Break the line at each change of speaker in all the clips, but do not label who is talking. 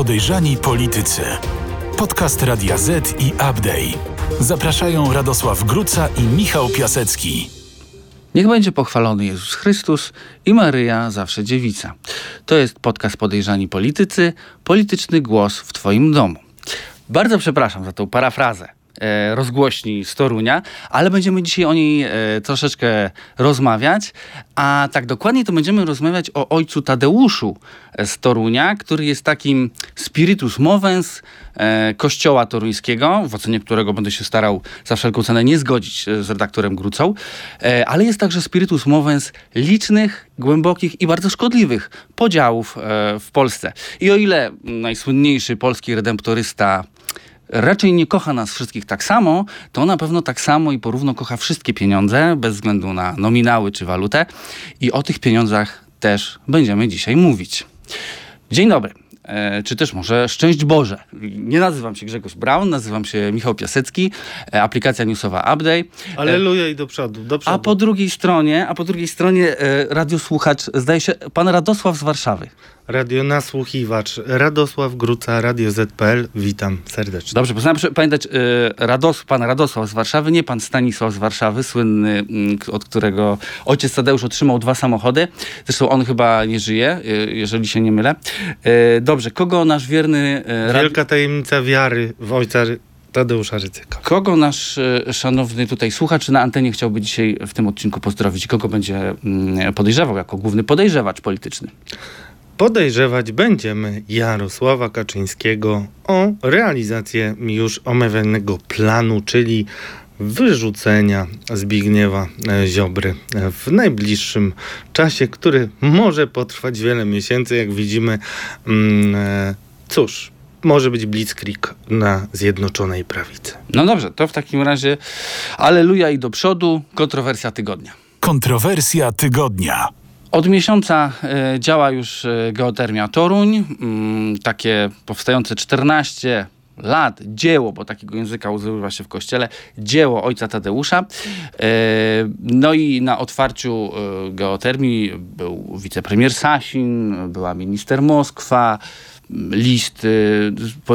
Podejrzani Politycy. Podcast Radia Z i Update. Zapraszają Radosław Gruca i Michał Piasecki.
Niech będzie pochwalony Jezus Chrystus i Maryja zawsze dziewica. To jest podcast Podejrzani Politycy, polityczny głos w Twoim domu. Bardzo przepraszam za tą parafrazę rozgłośni z Torunia, ale będziemy dzisiaj o niej e, troszeczkę rozmawiać. A tak dokładnie to będziemy rozmawiać o ojcu Tadeuszu z Torunia, który jest takim spiritus movens e, kościoła toruńskiego, w ocenie którego będę się starał za wszelką cenę nie zgodzić e, z redaktorem Grucą, e, ale jest także spiritus movens licznych, głębokich i bardzo szkodliwych podziałów e, w Polsce. I o ile najsłynniejszy polski redemptorysta raczej nie kocha nas wszystkich tak samo, to na pewno tak samo i porówno kocha wszystkie pieniądze, bez względu na nominały czy walutę. I o tych pieniądzach też będziemy dzisiaj mówić. Dzień dobry. E, czy też może Szczęść Boże. Nie nazywam się Grzegorz Braun, nazywam się Michał Piasecki, e, aplikacja newsowa Update.
Aleluja i do przodu, do przodu.
A po drugiej stronie, a po drugiej stronie e, radiosłuchacz, zdaje się, pan Radosław z Warszawy.
Radio Nasłuchiwacz, Radosław Gruca, Radio ZPL. Witam serdecznie.
Dobrze, proszę pamiętać, y, Rados, pan Radosław z Warszawy, nie pan Stanisław z Warszawy, słynny, mm, od którego ojciec Tadeusz otrzymał dwa samochody. Zresztą on chyba nie żyje, y, jeżeli się nie mylę. Y, dobrze, kogo nasz wierny...
Wielka tajemnica wiary w ojca Tadeusza Rycyka.
Kogo nasz szanowny tutaj słuchacz na antenie chciałby dzisiaj w tym odcinku pozdrowić? Kogo będzie mm, podejrzewał jako główny podejrzewacz polityczny?
Podejrzewać będziemy Jarosława Kaczyńskiego o realizację już omawianego planu, czyli wyrzucenia Zbigniewa e, Ziobry e, w najbliższym czasie, który może potrwać wiele miesięcy, jak widzimy. Mm, e, Cóż, może być blitzkrieg na Zjednoczonej Prawicy.
No dobrze, to w takim razie aleluja i do przodu, kontrowersja tygodnia.
Kontrowersja tygodnia.
Od miesiąca e, działa już e, geotermia Toruń, mm, takie powstające 14 lat dzieło, bo takiego języka używa się w kościele, dzieło ojca Tadeusza. E, no i na otwarciu geotermii był wicepremier Sasin, była minister Moskwa, m, list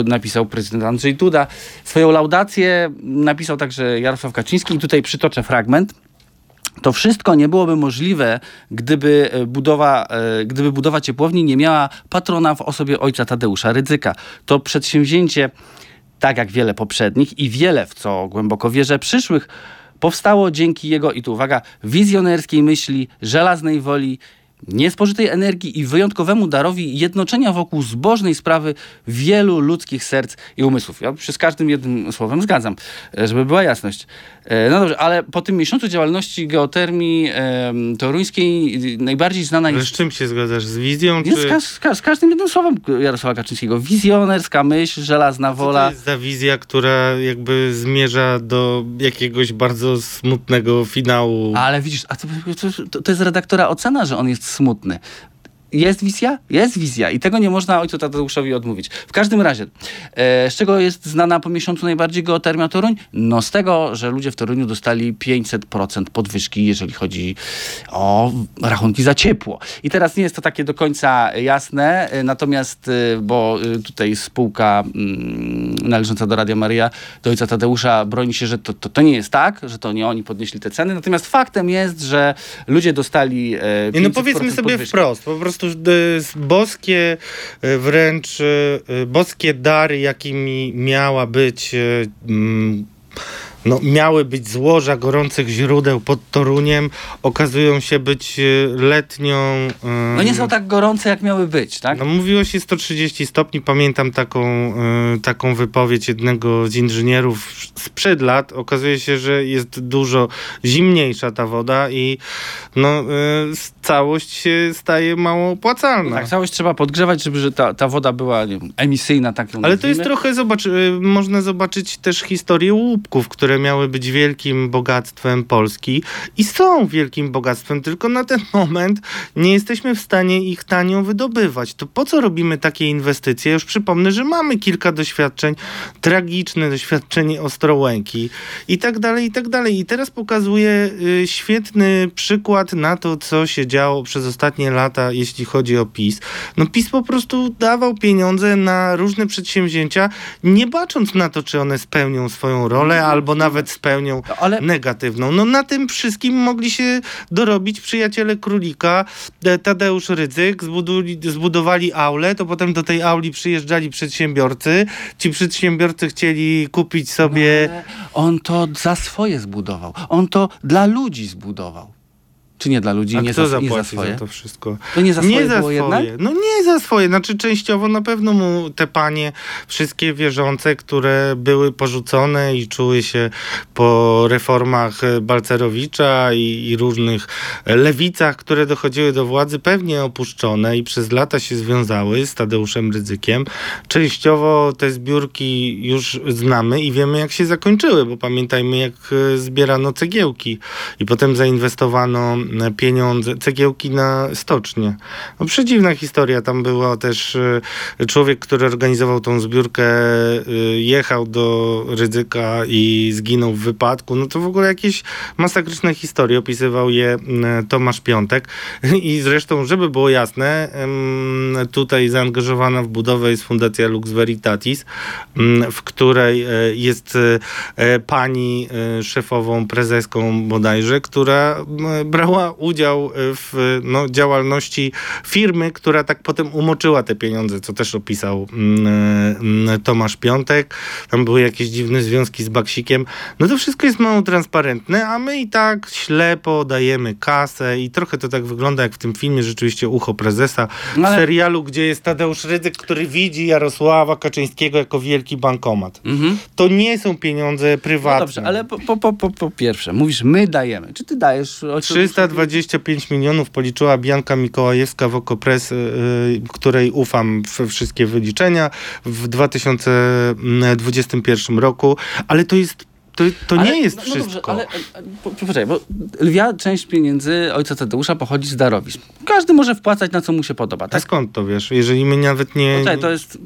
napisał prezydent Andrzej Duda. Swoją laudację napisał także Jarosław Kaczyński i tutaj przytoczę fragment. To wszystko nie byłoby możliwe, gdyby e, budowa, e, gdyby budowa ciepłowni nie miała patrona w osobie ojca Tadeusza Rydzyka. To przedsięwzięcie, tak jak wiele poprzednich i wiele, w co głęboko wierzę, przyszłych, powstało dzięki jego, i tu uwaga, wizjonerskiej myśli, żelaznej woli, niespożytej energii i wyjątkowemu darowi jednoczenia wokół zbożnej sprawy wielu ludzkich serc i umysłów. Ja się z każdym jednym słowem zgadzam, e, żeby była jasność. E, No dobrze, ale po tym miesiącu działalności geotermii em, toruńskiej najbardziej znana
Ale
jest...
z czym się zgadzasz? Z wizją? Czy...
z, ka- z, ka- z każdym jednym słowem Jarosława Kaczyńskiego. Wizjonerska myśl, żelazna
Co to
wola.
jest za wizja, która jakby zmierza do jakiegoś bardzo smutnego finału?
Ale widzisz, a to, to, to jest redaktora ocena, że on jest smutny. Jest wizja? Jest wizja i tego nie można ojcu Tadeuszowi odmówić. W każdym razie, e, z czego jest znana po miesiącu najbardziej geotermia Toruń? No z tego, że ludzie w Toruniu dostali 500% podwyżki, jeżeli chodzi o rachunki za ciepło. I teraz nie jest to takie do końca jasne, e, natomiast, e, bo e, tutaj spółka mm, należąca do Radia Maryja, do ojca Tadeusza broni się, że to, to, to nie jest tak, że to nie oni podnieśli te ceny, natomiast faktem jest, że ludzie dostali e, 500%
Nie, no powiedzmy sobie
podwyżki.
wprost, po prostu y, s- boskie y, wręcz y, y, boskie dary, jakimi miała być y, no, miały być złoża gorących źródeł pod Toruniem, okazują się być y, letnią... y,
No nie są tak gorące, jak miały być, tak?
No mówiło się 130 stopni. Pamiętam taką, y, taką wypowiedź jednego z inżynierów sprzed lat. Okazuje się, że jest dużo zimniejsza ta woda i no, y, s- całość się staje mało opłacalna.
Tak, całość trzeba podgrzewać, żeby że ta, ta woda była wiem, emisyjna, tak
Ale to jest
nazwijmy.
trochę, zobacz, można zobaczyć też historię łupków, które które miały być wielkim bogactwem Polski i są wielkim bogactwem, tylko na ten moment nie jesteśmy w stanie ich tanio wydobywać. To po co robimy takie inwestycje? Już przypomnę, że mamy kilka doświadczeń, tragiczne doświadczenie Ostrołęki i tak dalej, i tak dalej. I teraz pokazuję y, świetny przykład na to, co się działo przez ostatnie lata, jeśli chodzi o PiS. No PiS po prostu dawał pieniądze na różne przedsięwzięcia, nie bacząc na to, czy one spełnią swoją rolę, albo nawet spełnią
No, ale
negatywną. No na tym wszystkim mogli się dorobić przyjaciele królika, e, Tadeusz Rydzyk, zbuduli, zbudowali aulę, to potem do tej auli przyjeżdżali przedsiębiorcy. Ci przedsiębiorcy chcieli kupić sobie...
Ale on to za swoje zbudował. On to dla ludzi zbudował. Czy nie dla ludzi,
A
nie,
kto
za, nie za swoje?
za to wszystko?
To nie za swoje
nie za swoje.
jednak?
No nie za swoje. Znaczy częściowo na pewno mu te panie, wszystkie wierzące, które były porzucone i czuły się po reformach e, Balcerowicza i, i różnych e, lewicach, które dochodziły do władzy, pewnie opuszczone i przez lata się związały z Tadeuszem Rydzykiem. Częściowo te zbiórki już znamy i wiemy jak się zakończyły, bo pamiętajmy jak e, zbierano cegiełki i potem zainwestowano pieniądze, cegiełki na stocznie. No przedziwna historia, tam było też e, człowiek, który organizował tą zbiórkę, e, jechał do Rydzyka i zginął w wypadku. No to w ogóle jakieś masakryczne historie, opisywał je Tomasz Piątek i zresztą, żeby było jasne, tutaj zaangażowana w budowę jest Fundacja Lux Veritatis, w której e, jest e, pani e, szefową, prezeską bodajże, która m, brała udział w no, działalności firmy, która tak potem umoczyła te pieniądze, co też opisał mm, Tomasz Piątek. Tam były jakieś dziwne związki z Baksikiem. No to wszystko jest mało transparentne, a my i tak ślepo dajemy kasę i trochę to tak wygląda jak w tym filmie rzeczywiście Ucho Prezesa, w
No ale-
serialu, gdzie jest Tadeusz Rydzyk, który widzi Jarosława Kaczyńskiego jako wielki bankomat.
Mhm.
To nie są pieniądze
No
prywatne.
dobrze, ale po, po, po, po, pierwsze, mówisz, my dajemy. Czy ty dajesz? ojcu-
325 milionów policzyła Bianka Mikołajewska w Okopres, yy, której ufam we wszystkie wyliczenia w 2021 roku, ale to jest to, to
Ale-
nie jest
no, no
wszystko.
Dobrze, ale e, po- poczekaj, bo lwia część pieniędzy ojca Tadeusza pochodzi z darowizn. Każdy może wpłacać na co mu się podoba,
A
tak?
skąd to wiesz? Jeżeli my nawet nie...
Poczekaj, to jest, e,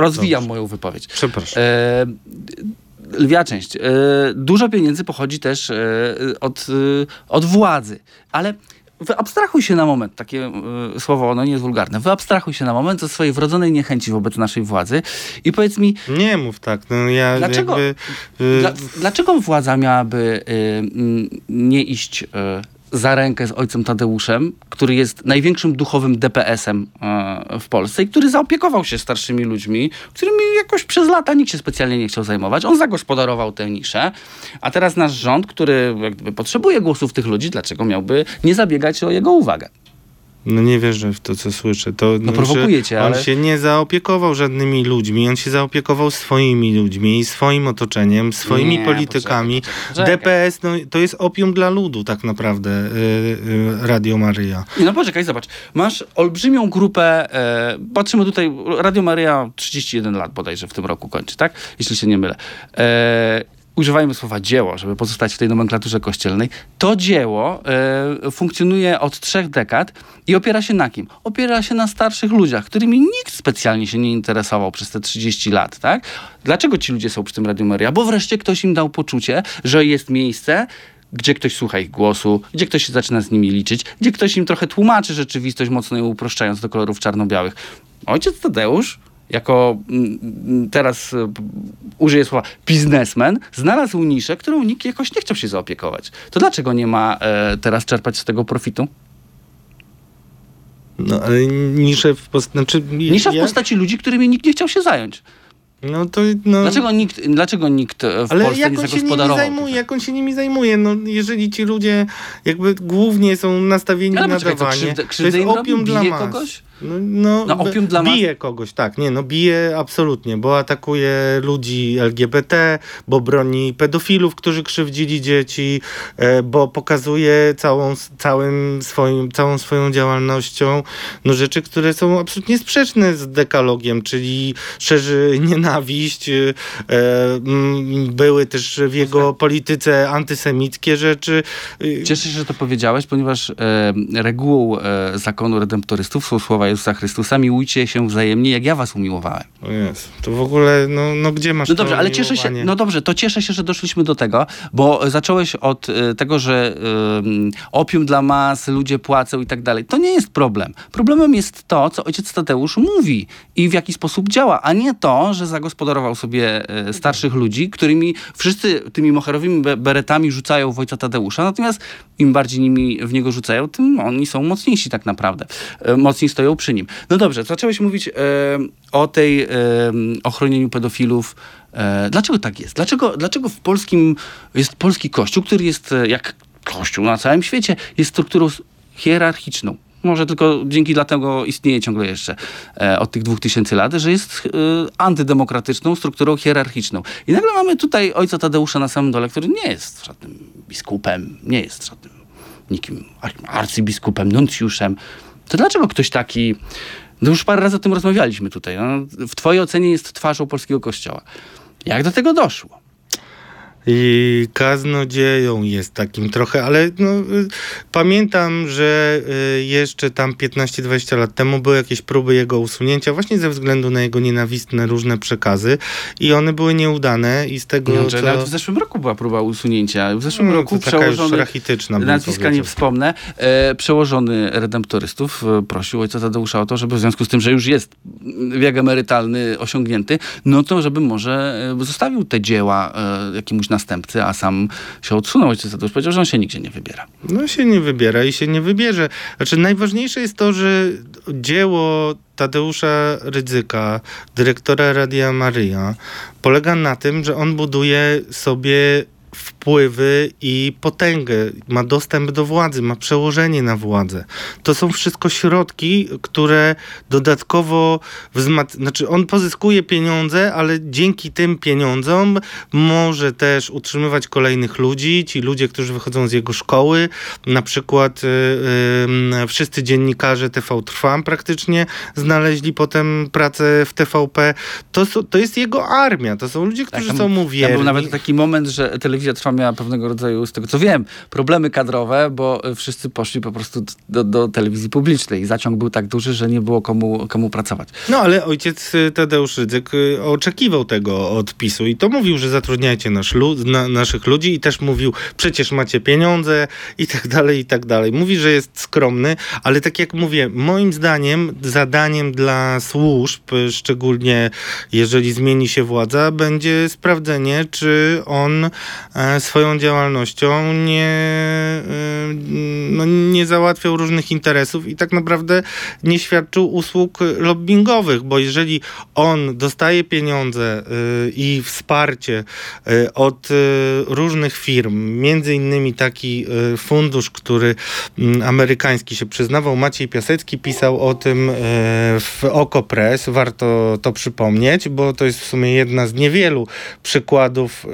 rozwijam
Dobrze.
moją wypowiedź.
Przepraszam.
E, lwia część. E, dużo pieniędzy pochodzi też e, od, e, od władzy, ale wyabstrahuj się na moment, takie słowo, ono nie jest wulgarne, wyabstrahuj się na moment ze swojej wrodzonej niechęci wobec naszej władzy i powiedz mi,
Nie mów tak. No ja
Dlaczego-
jakby... y,
Dla, dlaczego władza miałaby y, nie iść y, za rękę z ojcem Tadeuszem, który jest największym duchowym DPS-em y, w Polsce i który zaopiekował się starszymi ludźmi, którymi jakoś przez lata nikt się specjalnie nie chciał zajmować. On zagospodarował tę niszę, a teraz nasz rząd, który potrzebuje głosów tych ludzi, dlaczego miałby nie zabiegać o jego uwagę?
No nie wierzę w to, co słyszę. To,
No cię,
On
ale-
się nie zaopiekował żadnymi ludźmi, on się zaopiekował swoimi ludźmi, swoim otoczeniem, swoimi
Nie,
politykami.
poczekaj, poczekaj.
DPS no, to jest opium dla ludu tak naprawdę, y, y, Radio Maryja.
No poczekaj, zobacz. Masz olbrzymią grupę, e, patrzymy tutaj, Radio Maria 31 lat bodajże w tym roku kończy, tak? Jeśli się nie mylę. Używajmy słowa dzieło, żeby pozostać w tej nomenklaturze kościelnej. To dzieło e, funkcjonuje od trzech dekad i opiera się na kim? Opiera się na starszych ludziach, którymi nikt specjalnie się nie interesował przez te 30 lat, tak? Dlaczego ci ludzie są przy tym Radio Maria? Bo wreszcie ktoś im dał poczucie, że jest miejsce, gdzie ktoś słucha ich głosu, gdzie ktoś się zaczyna z nimi liczyć, gdzie ktoś im trochę tłumaczy rzeczywistość, mocno ją uproszczając do kolorów czarno-białych. Ojciec Tadeusz, jako mm, mm, teraz e, użyję słowa biznesmen, znalazł niszę, którą nikt jakoś nie chciał się zaopiekować. To dlaczego nie ma e, teraz czerpać z tego profitu?
No ale nisze w postaci... Znaczy,
Nisza w postaci ludzi, którymi nikt nie chciał się zająć.
No to... No...
Dlaczego nikt, dlaczego nikt e, w
Ale
Polsce
jak
nie
on się nimi
zagospodarował?
zajmuje? Jak on się nimi zajmuje? No, jeżeli ci ludzie jakby głównie są nastawieni
Ale
na
poczekaj,
dawanie,
krzywdę-
to
krzywdę
jest
im robi?
opium dla
Bije
mas.
kogoś?
No, no,
No, opium dla mas?
Bije kogoś, tak. Nie, no bije absolutnie, bo atakuje ludzi LGBT, bo broni pedofilów, którzy krzywdzili dzieci, e, bo pokazuje całą, całym swoim, całą swoją działalnością no rzeczy, które są absolutnie sprzeczne z dekalogiem, czyli szerzy nienawiść nienawiść, y, e, mm, były też w jego polityce antysemickie rzeczy. Y,
Cieszę się, że to powiedziałeś, ponieważ e, regułą e, zakonu redemptorystów są słowa Jezusa Chrystusa, miłujcie się wzajemnie, jak ja was umiłowałem.
O Jezu, to w ogóle, no, no gdzie masz
No dobrze, ale cieszę się, no dobrze, to cieszę się, że doszliśmy do tego, bo zacząłeś od tego, że em, opium dla mas, ludzie płacą i tak dalej. To nie jest problem. Problemem jest to, co ojciec Tadeusz mówi i w jaki sposób działa, a nie to, że zagospodarował sobie e, starszych ludzi, którymi wszyscy tymi moherowymi be- beretami rzucają w ojca Tadeusza, natomiast im bardziej nimi w niego rzucają, tym oni są mocniejsi tak naprawdę. E, Mocniej stoją przy nim. No dobrze, zacząłeś mówić e, o tej ochronieniu pedofilów. Dlaczego tak jest? Dlaczego, dlaczego w polskim jest polski kościół, który jest jak kościół na całym świecie, jest strukturą hierarchiczną? Może tylko dzięki dlatego istnieje ciągle jeszcze e, od tych dwóch tysięcy lat, że jest e, antydemokratyczną strukturą hierarchiczną. I nagle mamy tutaj ojca Tadeusza na samym dole, który nie jest żadnym biskupem, nie jest żadnym nikim ar- arcybiskupem, nuncjuszem. To dlaczego ktoś taki, no już parę razy o tym rozmawialiśmy tutaj, no, w twojej ocenie jest twarzą polskiego kościoła. Jak do tego doszło?
I kaznodzieją jest takim trochę, ale no, y, pamiętam, że y, jeszcze tam 15-20 lat temu były jakieś próby jego usunięcia właśnie ze względu na jego nienawistne różne przekazy i one były nieudane i z tego
że
co...
Nawet w zeszłym roku była próba usunięcia. W zeszłym
No,
roku
to taka już
przełożony,
rachityczna,
nazwiska nie wspomnę, e, przełożony redemptorystów e, prosił ojca Tadeusza o to, żeby w związku z tym, że już jest wiek emerytalny osiągnięty, no to żeby może e, zostawił te dzieła e, jakiemuś następcy, a sam się odsunął. Ojciec Tadeusz powiedział, że on się nigdzie nie wybiera.
No się nie wybiera i się nie wybierze. Znaczy najważniejsze jest to, że dzieło Tadeusza Rydzyka, dyrektora Radia Maryja, polega na tym, że on buduje sobie wpływy i potęgę, ma dostęp do władzy, ma przełożenie na władzę. To są wszystko środki, które dodatkowo wzmac... Znaczy on pozyskuje pieniądze, ale dzięki tym pieniądzom może też utrzymywać kolejnych ludzi, ci ludzie, którzy wychodzą z jego szkoły, na przykład y, y, wszyscy dziennikarze TV Trwam praktycznie znaleźli potem pracę w TVP. To, to jest jego armia, to są ludzie, którzy
tam-
są mu
Tam
wierni.
był nawet taki moment, że telewizja Trwa miała pewnego rodzaju, z tego co wiem, problemy kadrowe, bo e, wszyscy poszli po prostu do, do telewizji publicznej. Zaciąg był tak duży, że nie było komu, komu pracować.
No ale ojciec y, Tadeusz Rydzyk y, oczekiwał tego od PiSu i to mówił, że zatrudniajcie nasz lu- na, naszych ludzi i też mówił, przecież macie pieniądze i tak dalej, i tak dalej. Mówi, że jest skromny, ale tak jak mówię, moim zdaniem zadaniem dla służb, szczególnie jeżeli zmieni się władza, będzie sprawdzenie, czy on e, swoją działalnością nie, e, no, nie załatwiał różnych interesów i tak naprawdę nie świadczył usług lobbyingowych, bo jeżeli on dostaje pieniądze y, i wsparcie y, od y, różnych firm, między innymi taki y, fundusz, który mm, amerykański się przyznawał, Maciej Piasecki pisał o tym y, w Okopress, warto to przypomnieć, bo to jest w sumie jedna z niewielu przykładów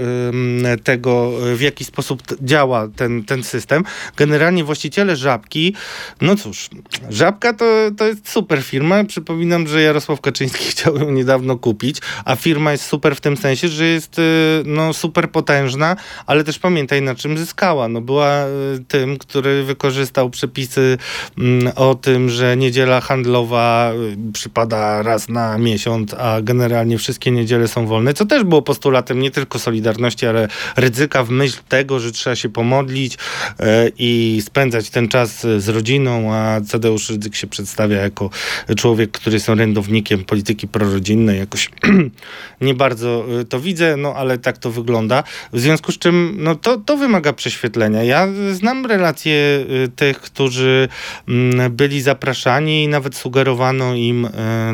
tego, w jaki sposób działa ten, ten system. Generalnie właściciele Żabki, no cóż, Żabka to, to jest super firma. Przypominam, że Jarosław Kaczyński chciał ją niedawno kupić, a firma jest super w tym sensie, że jest y, no, super potężna, ale też pamiętaj na czym zyskała. No, była y, tym, który wykorzystał przepisy mm, o tym, że niedziela handlowa y, przypada raz na miesiąc, a generalnie wszystkie niedziele są wolne, co też było postulatem nie tylko Solidarności, ale ryzyka w myśl tego, że trzeba się pomodlić e, i spędzać ten czas z rodziną, a Tadeusz Rydzyk się przedstawia jako człowiek, który jest orędownikiem polityki prorodzinnej. Jakoś nie bardzo e, to widzę, no ale tak to wygląda. W związku z czym no, to, to wymaga prześwietlenia. Ja znam relacje e, tych, którzy mm, byli zapraszani i nawet sugerowano im,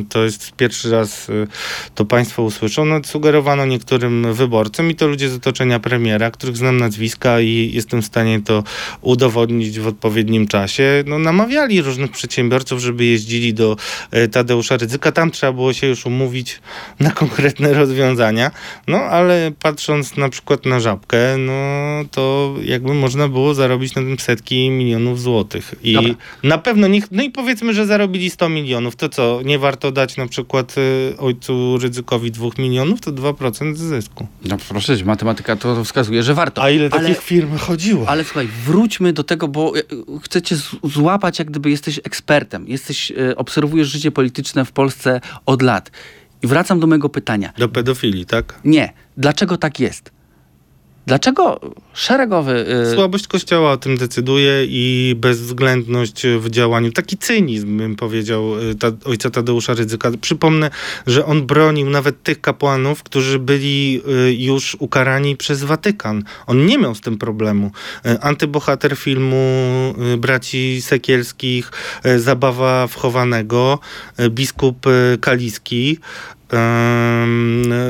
to jest pierwszy raz to państwo usłyszą, no, sugerowano niektórym wyborcom i to ludzie z otoczenia premiera, których znam nazwiska i jestem w stanie to udowodnić w odpowiednim czasie, no, namawiali różnych przedsiębiorców, żeby jeździli do e, Tadeusza Rydzyka. Tam trzeba było się już umówić na konkretne rozwiązania. No ale patrząc na przykład na żabkę, no to jakby można było zarobić na tym setki milionów złotych. I
Dobra.
na pewno niech, no i powiedzmy, że zarobili 100 milionów, to co, nie warto dać na przykład y, ojcu Rydzykowi 2 milionów, to 2% zysku.
No proszę matematyka to wskazuje, że warto.
A ile
ale,
takich firm chodziło?
Ale słuchaj, wróćmy do tego, bo e, z- złapać, jak gdyby jesteś ekspertem. Jesteś, e, obserwujesz życie polityczne w Polsce od lat. I wracam do mojego pytania.
Do pedofilii, tak?
Nie. Dlaczego tak jest? Dlaczego szeregowy... e,
Słabość kościoła o tym decyduje i bezwzględność w działaniu. Taki cynizm, bym powiedział, y, ta, ojca Tadeusza Rydzyka. Przypomnę, że on bronił nawet tych kapłanów, którzy byli y, już ukarani przez Watykan. On nie miał z tym problemu. Y, Antybohater filmu y, braci Sekielskich, y, Zabawa wchowanego, y, biskup y, Kaliski,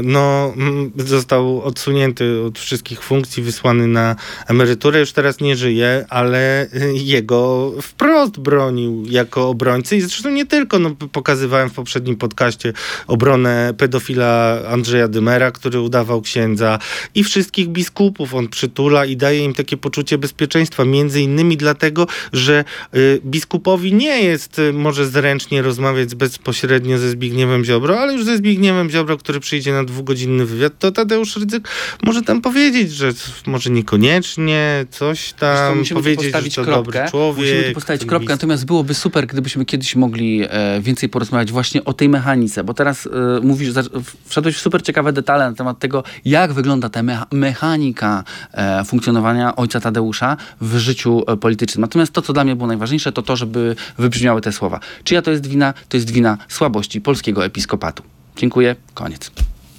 no, mm, został odsunięty od wszystkich funkcji, wysłany na emeryturę, już teraz nie żyje, ale jego wprost bronił jako obrońcy. I zresztą nie tylko, no, pokazywałem w poprzednim podcaście obronę pedofila Andrzeja Dymera, który udawał księdza i wszystkich biskupów. On przytula i daje im takie poczucie bezpieczeństwa, między innymi dlatego, że y, biskupowi nie jest y, może zręcznie rozmawiać bezpośrednio ze Zbigniewem Ziobro, ale już ze Zbigniewem Ziobro, który przyjdzie na dwugodzinny wywiad, to Tadeusz Rydzyk może tam powiedzieć, że może niekoniecznie, coś tam
musimy tu
powiedzieć, że
postawić
to
kropkę.
dobry człowiek.
Musimy tu postawić kropkę,
aktywista.
natomiast byłoby super, gdybyśmy kiedyś mogli e, więcej porozmawiać właśnie o tej mechanice, bo teraz e, mówisz, za- wszedłeś w super ciekawe detale na temat tego, jak wygląda ta mecha- mechanika e, funkcjonowania ojca Tadeusza w życiu e, politycznym. Natomiast to, co dla mnie było najważniejsze, to to, żeby wybrzmiały te słowa. Czyja to jest wina? To jest wina słabości polskiego episkopatu. Dziękuję, koniec.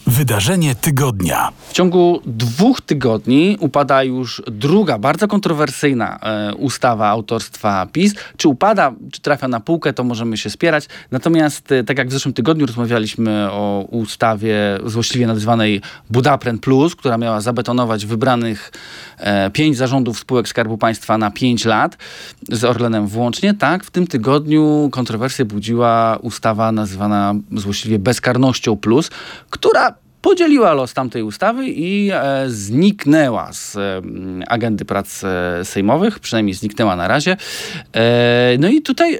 Wydarzenie tygodnia.
W ciągu dwóch tygodni upada już druga, bardzo kontrowersyjna e, ustawa autorstwa PiS. Czy upada, czy trafia na półkę, to możemy się spierać. Natomiast, e, tak jak w zeszłym tygodniu rozmawialiśmy o ustawie złośliwie nazywanej Budapren Plus, która miała zabetonować wybranych pięć zarządów spółek Skarbu Państwa na pięć lat, z Orlenem włącznie, tak, w tym tygodniu kontrowersję budziła ustawa nazywana złośliwie Bezkarnością Plus, która podzieliła los tamtej ustawy i e, zniknęła z e, agendy prac e, sejmowych, przynajmniej zniknęła na razie. E, no i tutaj e,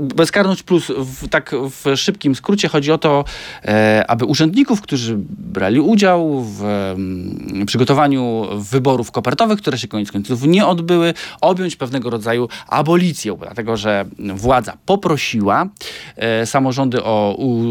Bezkarność plus w, tak w szybkim skrócie chodzi o to, e, aby urzędników, którzy brali udział w mm, przygotowaniu wyborów kopertowych, które się koniec końców nie odbyły, objąć pewnego rodzaju abolicją, dlatego że władza poprosiła e, samorządy o u,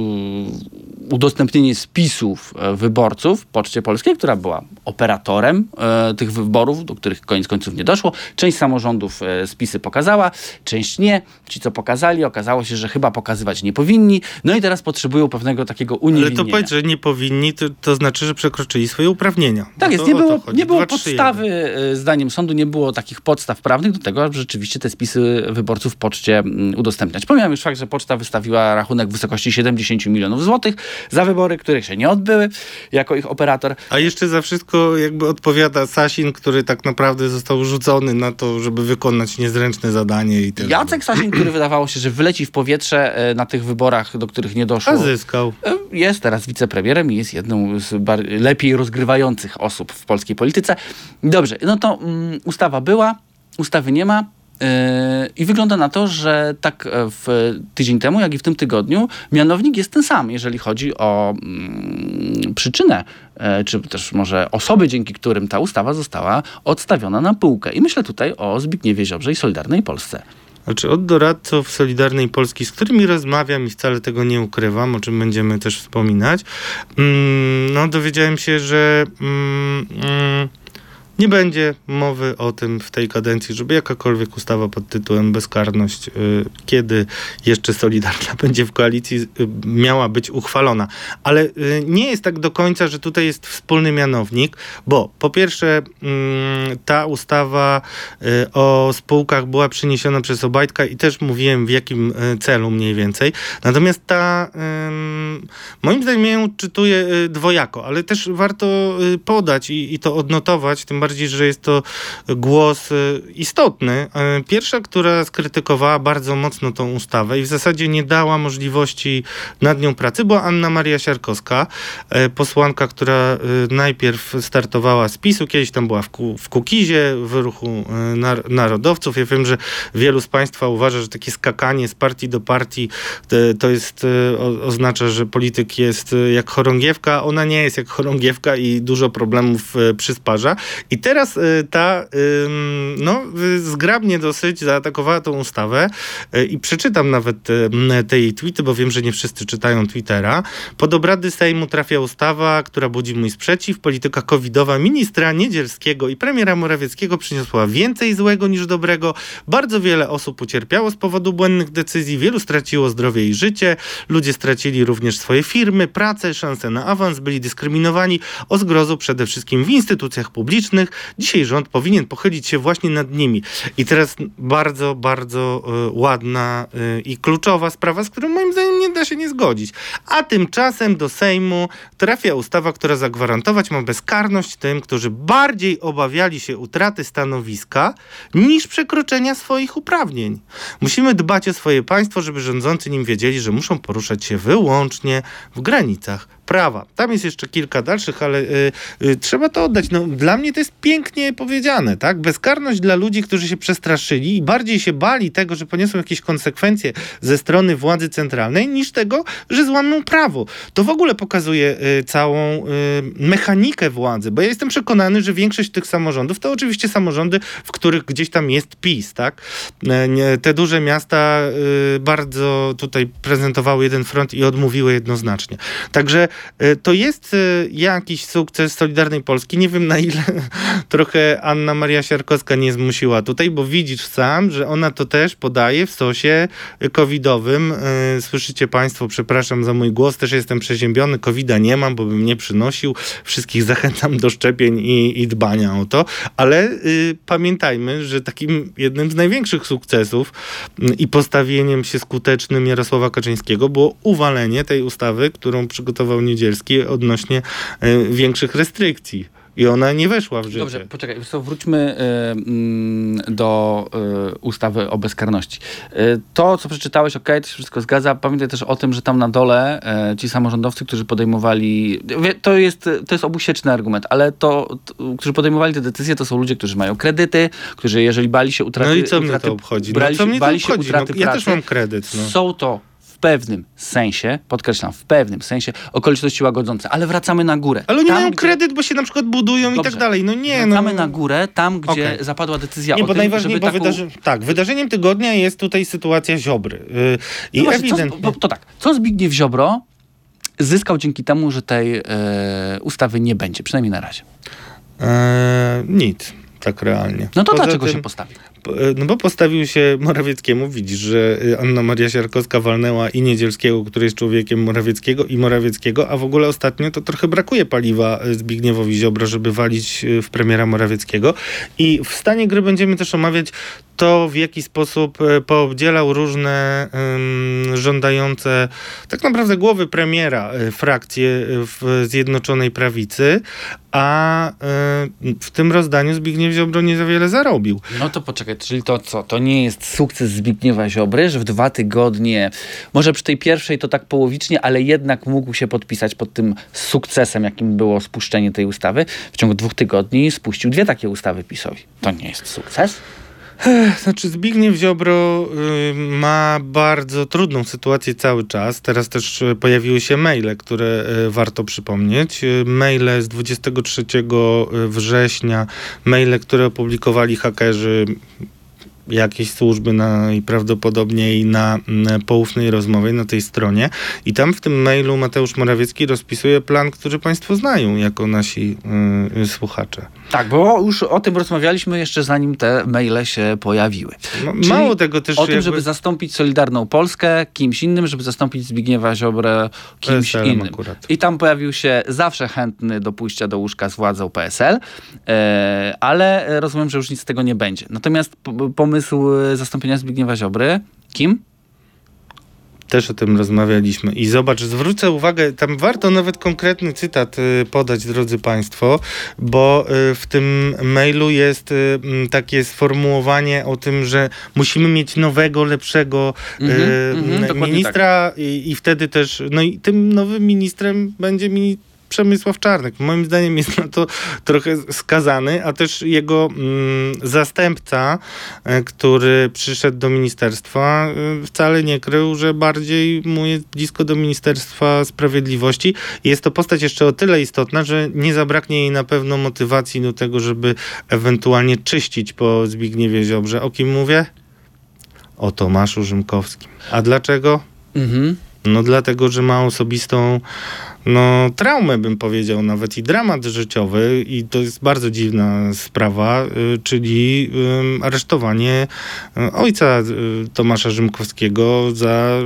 udostępnienie spisów e, wyborców Poczcie Polskiej, która była operatorem e, tych wyborów, do których koniec końców nie doszło. Część samorządów e, spisy pokazała, część nie. Ci, co pokazali, okazało się, że chyba pokazywać nie powinni. No i teraz potrzebują pewnego takiego
Ale
uniewinnienia.
to powiedz, że nie powinni, to, to znaczy, że przekroczyli swoje uprawnienia.
Tak
No
jest, nie było, nie było
Dwa, trzy,
podstawy, e, zdaniem sądu, nie było takich podstaw prawnych do tego, aby rzeczywiście te spisy wyborców w poczcie udostępniać. Pomijam już fakt, że poczta wystawiła rachunek w wysokości 70 milionów złotych za wybory, które się nie odbyły, jako ich operator.
A jeszcze za wszystko jakby odpowiada Sasin, który tak naprawdę został rzucony na to, żeby wykonać niezręczne zadanie i tyle.
Jacek Sasin, który wydawało się, że wyleci w powietrze e, na tych wyborach, do których nie doszło.
A zyskał.
E, Jest teraz wicepremierem i jest jedną z lepiej rozgrywających osób w polskiej polityce. Dobrze, no to mm, ustawa była, ustawy nie ma. yy, I wygląda na to, że tak e, w tydzień temu, jak i w tym tygodniu, mianownik jest ten sam, jeżeli chodzi o mm, przyczynę, e, czy też może osoby, dzięki którym ta ustawa została odstawiona na półkę. I myślę tutaj o Zbigniewie Ziobrze i Solidarnej Polsce.
Znaczy od doradców Solidarnej Polski, z którymi rozmawiam i wcale tego nie ukrywam, o czym będziemy też wspominać, mm, no dowiedziałem się, że mm, mm, nie będzie mowy o tym w tej kadencji, żeby jakakolwiek ustawa pod tytułem bezkarność, y, kiedy jeszcze Solidarna będzie w koalicji, y, miała być uchwalona. Ale y, nie jest tak do końca, że tutaj jest wspólny mianownik, bo po pierwsze mm, ta ustawa o spółkach była przyniesiona przez Obajtka i też mówiłem w jakim celu mniej więcej. Natomiast ta, moim zdaniem, ją czytuję dwojako, ale też warto podać i to odnotować, tym bardziej, że jest to głos istotny. Pierwsza, która skrytykowała bardzo mocno tą ustawę i w zasadzie nie dała możliwości nad nią pracy, była Anna Maria Siarkowska, e, posłanka, która najpierw startowała z PiSu, kiedyś tam była w, w Kukizie, w ruchu e, narodowców. Ja wiem, że wielu z Państwa uważa, że takie skakanie z partii do partii to jest, oznacza, że polityk jest jak chorągiewka. Ona nie jest jak chorągiewka i dużo problemów przysparza. I teraz ta no, zgrabnie dosyć zaatakowała tą ustawę i przeczytam nawet te jej tweety, bo wiem, że nie wszyscy czytają Twittera. Pod obrady Sejmu trafia ustawa, która budzi mój sprzeciw. Polityka covidowa ministra Niedzielskiego i premiera Morawieckiego przyniosła więcej złego niż dobrego. Bardzo wiele osób ucierpiało z powodu błędnych decyzji, wielu straciło zdrowie i życie. Ludzie stracili również swoje firmy, pracę, szanse na awans, byli dyskryminowani o zgrozu przede wszystkim w instytucjach publicznych. Dzisiaj rząd powinien pochylić się właśnie nad nimi. I teraz bardzo, bardzo y, ładna y, i kluczowa sprawa, z którą moim zdaniem nie da się nie zgodzić. A tymczasem do Sejmu trafia ustawa, która zagwarantować ma bezkarność tym, którzy bardziej obawiali się utraty stanowiska niż przekroczenia swoich uprawnień. Musimy dbać o swoje państwo, żeby rządzący nim wiedzieli, że muszą poruszać się wyłącznie w granicach prawa. Tam jest jeszcze kilka dalszych, ale y, y, trzeba to oddać. No, dla mnie to jest pięknie powiedziane, tak? Bezkarność dla ludzi, którzy się przestraszyli i bardziej się bali tego, że poniosą jakieś konsekwencje ze strony władzy centralnej, niż tego, że złamią prawo. To w ogóle pokazuje y, całą y, mechanikę władzy, bo ja jestem przekonany, że większość tych samorządów to oczywiście samorządy, w których gdzieś tam jest PiS, tak? E, te duże miasta y, bardzo tutaj prezentowały jeden front i odmówiły jednoznacznie. Także to jest e, jakiś sukces Solidarnej Polski. Nie wiem na ile trochę Anna Maria Siarkowska nie zmusiła tutaj, bo widzisz sam, że ona to też podaje w sosie covidowym. E, słyszycie Państwo, przepraszam za mój głos, też jestem przeziębiony, covida nie mam, bo bym nie przynosił. Wszystkich zachęcam do szczepień i, i dbania o to, ale y, pamiętajmy, że takim jednym z największych sukcesów y, i postawieniem się skutecznym Jarosława Kaczyńskiego było uwalenie tej ustawy, którą przygotował Niedzielski odnośnie e, większych restrykcji. I ona nie weszła w życie.
Dobrze, poczekaj, to wróćmy y, do y, ustawy o bezkarności. Y, to, co przeczytałeś, ok, to się wszystko zgadza. Pamiętaj też o tym, że tam na dole ci samorządowcy, którzy podejmowali, to jest, to jest obusieczny argument, ale to, to, którzy podejmowali te decyzje, to są ludzie, którzy mają kredyty, którzy jeżeli bali się utraty...
No i co utraty, mnie to obchodzi? No, co mnie to obchodzi? No, ja
pracy,
też mam kredyt. No.
Są to pewnym sensie, podkreślam, w pewnym sensie okoliczności łagodzące, ale wracamy na górę.
Ale oni tam, mają gdzie... kredyt, bo się na przykład budują Dobrze. i tak dalej. No nie,
wracamy
no.
na górę, tam, gdzie okay. zapadła decyzja nie, o bo tym, najważniej,
bo taką... wydarzy... Tak, wydarzeniem tygodnia jest tutaj sytuacja Ziobry. Yy, I
no właśnie, ewidentnie... co, to tak, co Zbigniew Ziobro zyskał dzięki temu, że tej e, ustawy nie będzie, przynajmniej na razie?
E, nic tak realnie.
No to Poza dlaczego tym, się postawił?
No bo postawił się Morawieckiemu. Widzisz, że e, Anna Maria Siarkowska walnęła i Niedzielskiego, który jest człowiekiem Morawieckiego i Morawieckiego, a w ogóle ostatnio to trochę brakuje paliwa e, Zbigniewowi Ziobro, żeby walić w premiera Morawieckiego. I w stanie gry będziemy też omawiać to, w jaki sposób poobdzielał różne um, żądające tak naprawdę głowy premiera frakcje w Zjednoczonej Prawicy, a y, w tym rozdaniu Zbigniew Ziobro nie za wiele zarobił.
No to poczekaj, czyli to co? To nie jest sukces Zbigniewa Ziobry, że w dwa tygodnie, może przy tej pierwszej to tak połowicznie, ale jednak mógł się podpisać pod tym sukcesem, jakim było spuszczenie tej ustawy. W ciągu dwóch tygodni spuścił dwie takie ustawy PiSowi. To nie jest sukces?
Znaczy Zbigniew Ziobro y, ma bardzo trudną sytuację cały czas. Teraz też y, pojawiły się maile, które y, warto przypomnieć. Maile z 23 września, maile, które opublikowali hakerzy jakiejś służby najprawdopodobniej na poufnej rozmowie na tej stronie. I tam w tym mailu Mateusz Morawiecki rozpisuje plan, który Państwo znają jako nasi y, słuchacze.
Tak, bo już o tym rozmawialiśmy jeszcze zanim te maile się pojawiły.
Ma-
Czyli
Mało tego też
O tym,
jakby-
żeby zastąpić Solidarną Polskę kimś innym, żeby zastąpić Zbigniewa Ziobrę kimś
PSL-em
innym.
akurat.
I tam pojawił się zawsze chętny do pójścia do łóżka z władzą PSL, e, ale rozumiem, że już nic z tego nie będzie. Natomiast pomysł e, zastąpienia Zbigniewa Ziobry, kim?
Też o tym rozmawialiśmy. I zobacz, zwrócę uwagę, tam warto nawet konkretny cytat y, podać, drodzy Państwo, bo y, w tym mailu jest y, takie sformułowanie o tym, że musimy mieć nowego, lepszego m,
mhm, dokładnie
ministra i, i wtedy też, no i tym nowym ministrem będzie mini Przemysław Czarnek. Moim zdaniem jest na to trochę skazany, a też jego mm, zastępca, e, który przyszedł do ministerstwa, e, wcale nie krył, że bardziej mu jest blisko do Ministerstwa Sprawiedliwości. Jest to postać jeszcze o tyle istotna, że nie zabraknie jej na pewno motywacji do tego, żeby ewentualnie czyścić po Zbigniewie Ziobrze. O kim mówię? O Tomaszu Rzymkowskim. A dlaczego?
Mhm.
No dlatego, że ma osobistą no, traumę, bym powiedział, nawet i dramat życiowy i to jest bardzo dziwna sprawa, y, czyli aresztowanie y, ojca y, Tomasza Rzymkowskiego za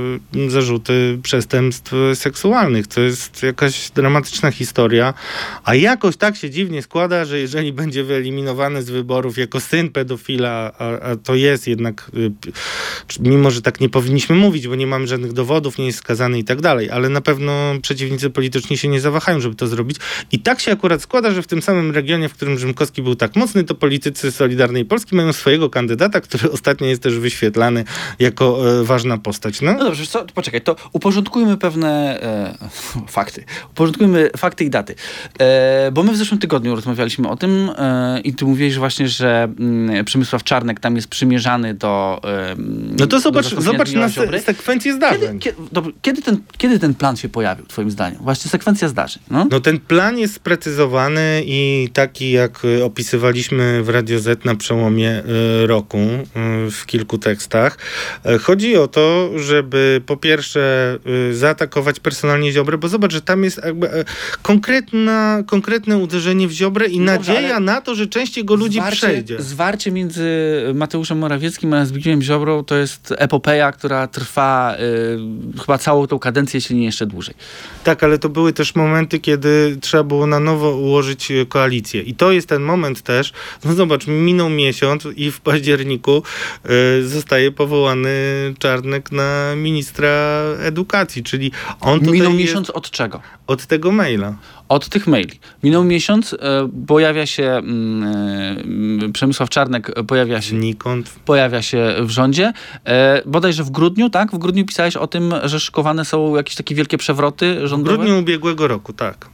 zarzuty przestępstw seksualnych. To jest jakaś dramatyczna historia, a jakoś tak się dziwnie składa, że jeżeli będzie wyeliminowany z wyborów jako syn pedofila, a, a to jest jednak, mimo że tak nie powinniśmy mówić, bo nie mamy żadnych dowodów, nie jest skazany i tak dalej, ale na pewno przeciwnicy polityczni się nie zawahają, żeby to zrobić. I tak się akurat składa, że w tym samym regionie, w którym Rzymkowski był tak mocny, to politycy Solidarnej Polski mają swojego kandydata, który ostatnio jest też wyświetlany jako e, ważna postać. No,
No dobrze, co, poczekaj, to uporządkujmy pewne e, fakty. Uporządkujmy fakty i daty. E, bo my w zeszłym tygodniu rozmawialiśmy o tym e, i ty mówiłeś właśnie, że mm, Przemysław Czarnek tam jest przymierzany do
no to
do
zobacz, zobacz na se, sekwencję
Kiedy,
zdarzeń.
kiedy, dobrze, kiedy, ten, kiedy ten plan się pojawił, twoim zdaniem? Właśnie sekwencja zdarzeń. No?
No ten plan jest sprecyzowany i taki jak y, opisywaliśmy w Radio Z na przełomie y, roku y, w kilku tekstach. E, Chodzi o to, żeby po pierwsze zaatakować personalnie Ziobrę, bo zobacz, że tam jest jakby e, konkretna, konkretne uderzenie w Ziobrę i
Dobrze,
nadzieja na to, że część jego ludzi
zwarcie,
przejdzie.
Zwarcie między Mateuszem Morawieckim a Zbigniewem Ziobrą to jest epopeja, która trwa y, chyba całą tą kadencję, jeśli nie jeszcze dłużej.
Tak, ale to były też momenty, kiedy trzeba było na nowo ułożyć e, koalicję. I to jest ten moment też, no zobacz, minął miesiąc i w październiku e, zostaje powołany Czarnek na ministra edukacji, czyli on
Minął miesiąc od czego?
od tego maila.
Od tych maili. Minął miesiąc, e, pojawia się mm, e, Przemysław Czarnek, pojawia się,
Znikąd.
pojawia się w rządzie. E, bodajże w grudniu, tak? W grudniu pisałeś o tym, że szykowane są jakieś takie wielkie przewroty
W
rządowe.
grudniu ubiegłego roku, tak.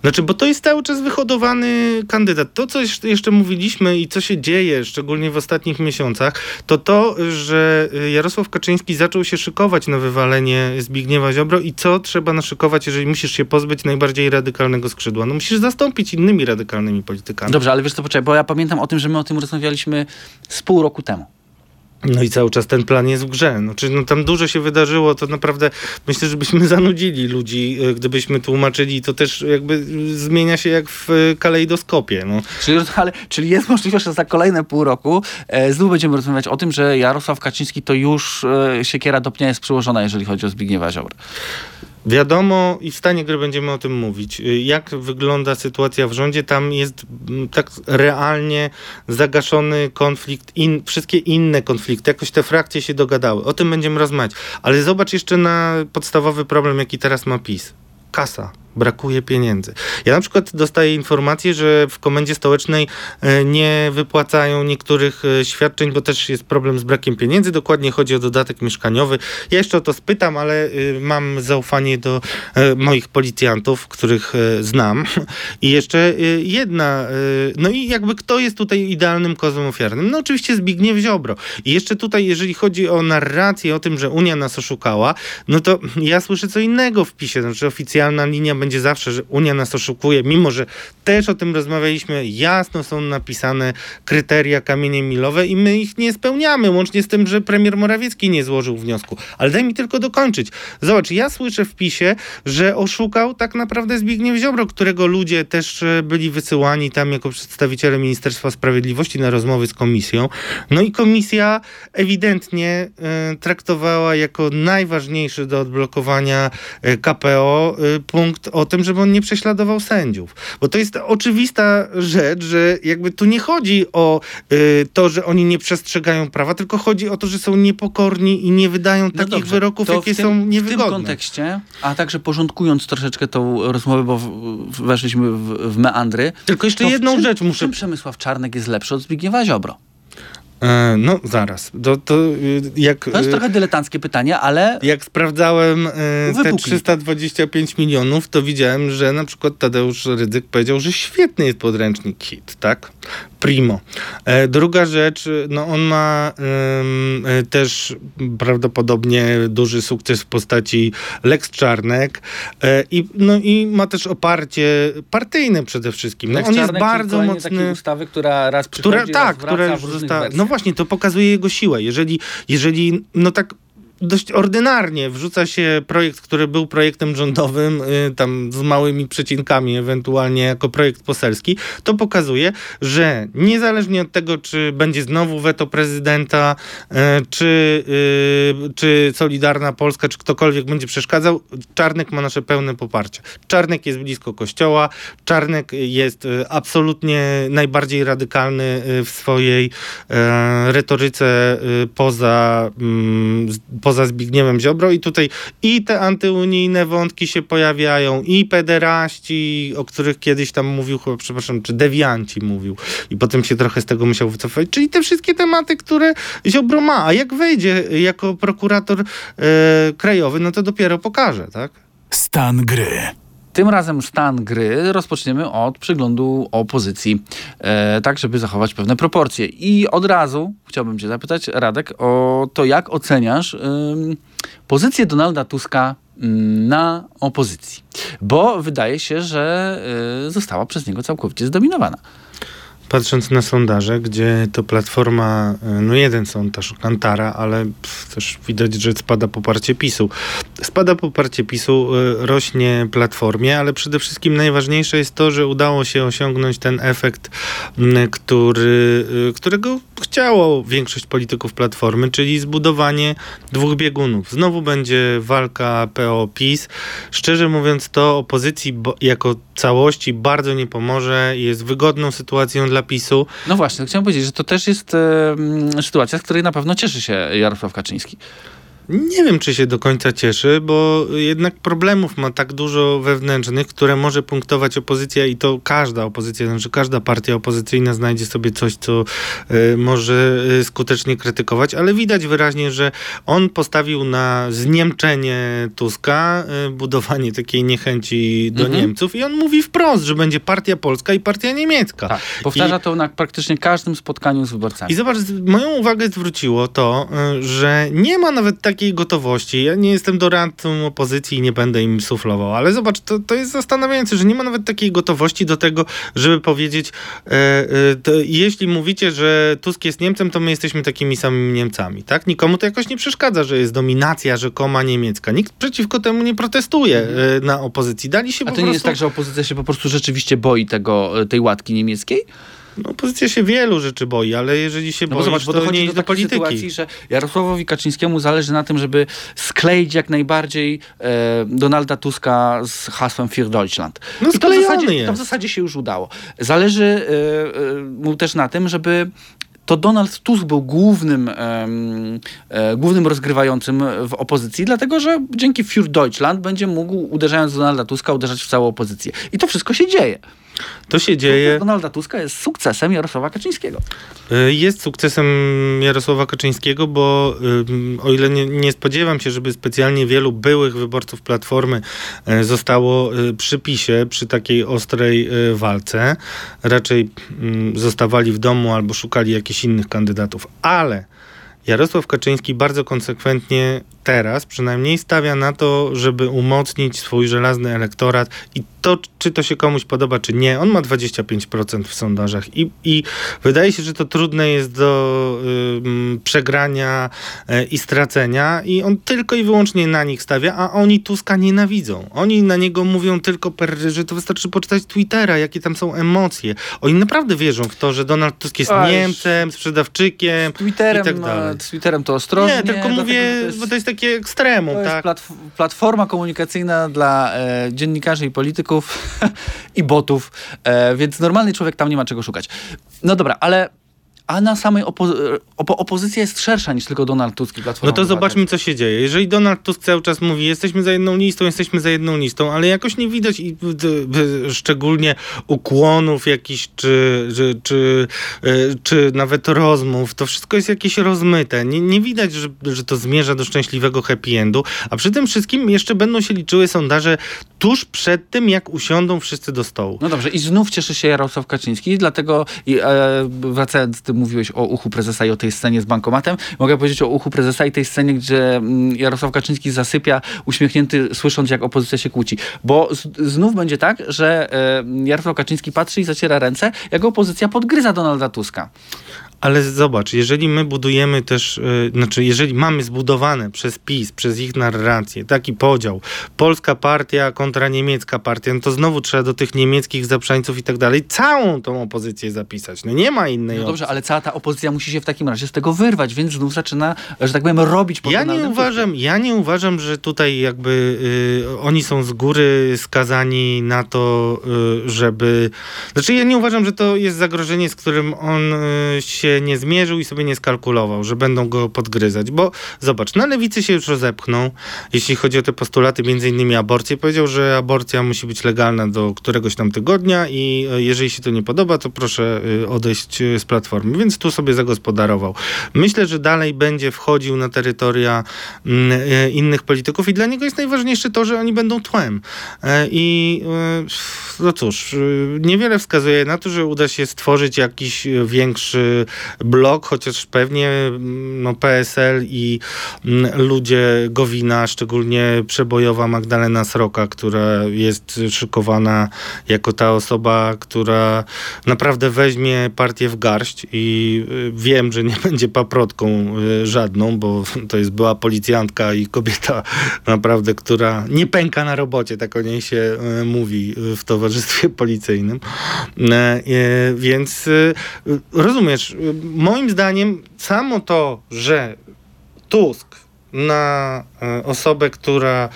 Znaczy, bo to jest cały czas wyhodowany kandydat. To, co jeszcze- mówiliśmy i co się dzieje, szczególnie w ostatnich miesiącach, to to, że y, Jarosław Kaczyński zaczął się szykować na wywalenie Zbigniewa Ziobro i co trzeba naszykować, jeżeli musisz się pozbyć najbardziej radykalnego skrzydła. No musisz zastąpić innymi radykalnymi politykami.
Dobrze, ale wiesz co, poczekaj, bo ja pamiętam o tym, że my o tym rozmawialiśmy z pół roku temu.
No i cały czas ten plan jest w grze. No, czy, no, tam dużo się wydarzyło, to naprawdę myślę, że byśmy zanudzili ludzi, y, gdybyśmy tłumaczyli. To też jakby zmienia się jak w y, kalejdoskopie. No.
Czyli, ale, czyli jest możliwość, że za kolejne pół roku e, znów będziemy rozmawiać o tym, że Jarosław Kaczyński to już e, siekiera do pnia jest przyłożona, jeżeli chodzi o Zbigniewa Ziobrę.
Wiadomo i w stanie gry będziemy o tym mówić. Y, Jak wygląda sytuacja w rządzie? Tam jest mm, tak realnie zagaszony konflikt, in, wszystkie inne konflikty, jakoś te frakcje się dogadały. O tym będziemy rozmawiać. Ale zobacz jeszcze na podstawowy problem, jaki teraz ma PiS. Kasa. Brakuje pieniędzy. Ja na przykład dostaję informację, że w komendzie stołecznej e, nie wypłacają niektórych e, świadczeń, bo też jest problem z brakiem pieniędzy. Dokładnie chodzi o dodatek mieszkaniowy. Ja jeszcze o to spytam, ale y, mam zaufanie do e, moich policjantów, których e, znam. I jeszcze jedna, no i jakby kto jest tutaj idealnym kozłem ofiarnym? No oczywiście Zbigniew Ziobro. I jeszcze tutaj, jeżeli chodzi o narrację o tym, że Unia nas oszukała, no to ja słyszę co innego w PiSie. Znaczy oficjalna linia będzie zawsze, że Unia nas oszukuje, mimo że też o tym rozmawialiśmy, jasno są napisane kryteria kamienie milowe i my ich nie spełniamy, łącznie z tym, że premier Morawiecki nie złożył wniosku. Ale daj mi tylko dokończyć. Zobacz, ja słyszę w PiSie, że oszukał tak naprawdę Zbigniew Ziobro, którego ludzie też e, byli wysyłani tam jako przedstawiciele Ministerstwa Sprawiedliwości na rozmowy z komisją. No i komisja ewidentnie e, traktowała jako najważniejszy do odblokowania e, KPO e, punkt o tym, żeby on nie prześladował sędziów. Bo to jest oczywista rzecz, że jakby tu nie chodzi o e, to, że oni nie przestrzegają prawa, tylko chodzi o to, że są niepokorni i nie wydają
No
takich
dobrze,
wyroków, jakie
tym,
są
W tym
niewygodne.
kontekście, a także porządkując troszeczkę tą rozmowę, bo w, w, weszliśmy w, w meandry.
Tylko jeszcze jedną
czym,
rzecz muszę
czym Przemysław Czarnek jest lepszy od Zbigniewa Ziobro?
E, no zaraz. To, to y, jak,
To jest
y,
trochę dyletanckie pytanie, ale
jak sprawdzałem y, te
Wypuknij.
325 milionów, to widziałem, że na przykład Tadeusz Rydzyk powiedział, że świetny jest podręcznik KIT, tak? Primo. E, druga rzecz, no on ma y, też prawdopodobnie duży sukces w postaci Lex Czarnek e, i, no, i ma też oparcie partyjne przede wszystkim. No,
Lex
on jest
Czarnek, czyli
bardzo mocny
takiej ustawy, która raz
która, tak,
raz
która już została. No właśnie, to pokazuje jego siłę. Jeżeli, jeżeli no tak dość ordynarnie wrzuca się projekt, który był projektem rządowym, y, tam z małymi przecinkami, ewentualnie jako projekt poselski, to pokazuje, że niezależnie od tego, czy będzie znowu weto prezydenta, y, czy, y, czy Solidarna Polska, czy ktokolwiek będzie przeszkadzał, Czarnek ma nasze pełne poparcie. Czarnek jest blisko kościoła, Czarnek jest absolutnie najbardziej radykalny w swojej retoryce y, poza, mm, poza Zbigniewem Ziobro i tutaj i te antyunijne wątki się pojawiają, i pederaści, o których kiedyś tam mówił, chyba, przepraszam, czy dewianci mówił i potem się trochę z tego musiał wycofać, czyli te wszystkie tematy, które Ziobro ma, a jak wejdzie jako prokurator e, krajowy, no to dopiero pokaże, tak?
Stan gry.
Tym razem stan gry rozpoczniemy od przyglądu opozycji, e, tak żeby zachować pewne proporcje. I od razu chciałbym cię zapytać, Radek, o to, jak oceniasz pozycję Donalda Tuska na opozycji. Bo wydaje się, że y, została przez niego całkowicie zdominowana.
Patrząc na sondaże, gdzie to platforma, e, no jeden sondaż, Kantara, ale też widać, że spada poparcie PiSu. Spada poparcie PiSu, e, rośnie platformie, ale przede wszystkim najważniejsze jest to, że udało się osiągnąć ten efekt, który, e, którego chciało większość polityków platformy, czyli zbudowanie dwóch biegunów. Znowu będzie walka PO-PiS. Szczerze mówiąc, to opozycji jako całości bardzo nie pomoże. Jest wygodną sytuacją dla PiSu.
No właśnie, chciałem powiedzieć, że to też jest e, sytuacja, z której na pewno cieszy się Jarosław Kaczyński.
Nie wiem, czy się do końca cieszy, bo jednak problemów ma tak dużo wewnętrznych, które może punktować opozycja i to każda opozycja, znaczy każda partia opozycyjna znajdzie sobie coś, co y, może y, skutecznie krytykować, ale widać wyraźnie, że on postawił na zniemczenie Tuska, y, budowanie takiej niechęci do
Mhm.
Niemców i on mówi wprost, że będzie partia polska i partia niemiecka.
Tak, powtarza to na praktycznie każdym spotkaniu z wyborcami.
I zobacz, moją uwagę zwróciło to, y, że nie ma nawet takiej gotowości. Ja nie jestem doradcą opozycji i nie będę im suflował, ale zobacz, to, to jest zastanawiające, że nie ma nawet takiej gotowości do tego, żeby powiedzieć, e, e, to jeśli mówicie, że Tusk jest Niemcem, to my jesteśmy takimi samymi Niemcami, tak? Nikomu to jakoś nie przeszkadza, że jest dominacja rzekoma niemiecka. Nikt przeciwko temu nie protestuje e, na opozycji. Dali się
A to nie
prostu...
jest tak, że opozycja się po prostu rzeczywiście boi tego, tej łatki niemieckiej?
No, opozycja się wielu rzeczy boi, ale jeżeli się
No bo
boisz,
zobacz, bo
to
dochodzi
nie
do
do polityki.
sytuacji, że Jarosławowi Kaczyńskiemu zależy na tym, żeby skleić jak najbardziej e, Donalda Tuska z hasłem Für Deutschland.
No
I to w, zasadzie, to w
jest.
zasadzie się już udało. Zależy e, e, mu też na tym, żeby to Donald Tusk był głównym, e, głównym rozgrywającym w opozycji, dlatego że dzięki Für Deutschland będzie mógł, uderzając Donalda Tuska, uderzać w całą opozycję. I to wszystko się dzieje.
To się dzieje.
Donalda Tuska jest sukcesem Jarosława Kaczyńskiego.
Y, Jest sukcesem Jarosława Kaczyńskiego, bo ym, o ile nie, nie spodziewam się, żeby specjalnie wielu byłych wyborców Platformy y, zostało y, przy PiSie, przy takiej ostrej y, walce, raczej ym, zostawali w domu albo szukali jakichś innych kandydatów, ale Jarosław Kaczyński bardzo konsekwentnie teraz przynajmniej stawia na to, żeby umocnić swój żelazny elektorat i to, czy to się komuś podoba, czy nie. On ma 25% w sondażach i, i wydaje się, że to trudne jest do y, przegrania y, i stracenia i on tylko i wyłącznie na nich stawia, a oni Tuska nienawidzą. Oni na niego mówią tylko, per, że to wystarczy poczytać Twittera, jakie tam są emocje. Oni naprawdę wierzą w to, że Donald Tusk jest Niemcem, sprzedawczykiem
Twitterem,
i tak dalej.
z Twitterem to ostrożnie.
Nie, tylko mówię,
to jest-
bo to jest takie ekstremum,
To jest
tak?
platf- platforma komunikacyjna dla e, dziennikarzy i polityków i botów, e, więc normalny człowiek tam nie ma czego szukać. No dobra, ale a na samej opo- opo- opozycja jest szersza niż tylko Donald Tusk i Platforma
No to zobaczmy, co się dzieje. Jeżeli Donald Tusk cały czas mówi, jesteśmy za jedną listą, jesteśmy za jedną listą, ale jakoś nie widać i, szczególnie ukłonów jakichś, czy, czy, czy, y, czy nawet rozmów, to wszystko jest jakieś rozmyte. Nie, nie widać, że, że to zmierza do szczęśliwego happy endu, a przy tym wszystkim jeszcze będą się liczyły sondaże tuż przed tym, jak usiądą wszyscy do stołu.
No dobrze, i znów cieszy się Jarosław Kaczyński, dlatego i, e, wracając, ty mówiłeś o uchu prezesa i o tej scenie z bankomatem. Mogę powiedzieć o uchu prezesa i tej scenie, gdzie mm, Jarosław Kaczyński zasypia uśmiechnięty, słysząc jak opozycja się kłóci. Bo znów będzie tak, że e, Jarosław Kaczyński patrzy i zaciera ręce, jak opozycja podgryza Donalda Tuska.
Ale zobacz, jeżeli my budujemy też, yy, znaczy jeżeli mamy zbudowane przez PiS, przez ich narrację, taki podział, polska partia kontra niemiecka partia, no to znowu trzeba do tych niemieckich zaprzańców i tak dalej całą tą opozycję zapisać. No nie ma innej
No
opcji.
dobrze, ale cała ta opozycja musi się w takim razie z tego wyrwać, więc znów zaczyna, że tak powiem, robić
Ja nie uważam, ja nie uważam, że tutaj jakby y, oni są z góry skazani na to, y, żeby. Znaczy, ja nie uważam, że to jest zagrożenie, z którym on y, się nie zmierzył i sobie nie skalkulował, że będą go podgryzać. Bo zobacz, na lewicy się już rozepchnął, jeśli chodzi o te postulaty, między innymi aborcję. Powiedział, że aborcja musi być legalna do któregoś tam tygodnia i y, jeżeli się to nie podoba, to proszę y, odejść y, z platformy. Więc tu sobie zagospodarował. Myślę, że dalej będzie wchodził na terytoria mm, e, innych polityków i dla niego jest najważniejsze to, że oni będą tłem. E, I e, no cóż, e, niewiele wskazuje na to, że uda się stworzyć jakiś e, większy blok, chociaż pewnie mm, no, PSL i mm, ludzie Gowina, szczególnie przebojowa Magdalena Sroka, która jest szykowana jako ta osoba, która naprawdę weźmie partię w garść i y, wiem, że nie będzie paprotką y, żadną, bo to jest była policjantka i kobieta naprawdę, która nie pęka na robocie, tak o niej się y, mówi w towarzystwie policyjnym. Więc rozumiesz, moim zdaniem samo to, że Tusk na e, osobę, która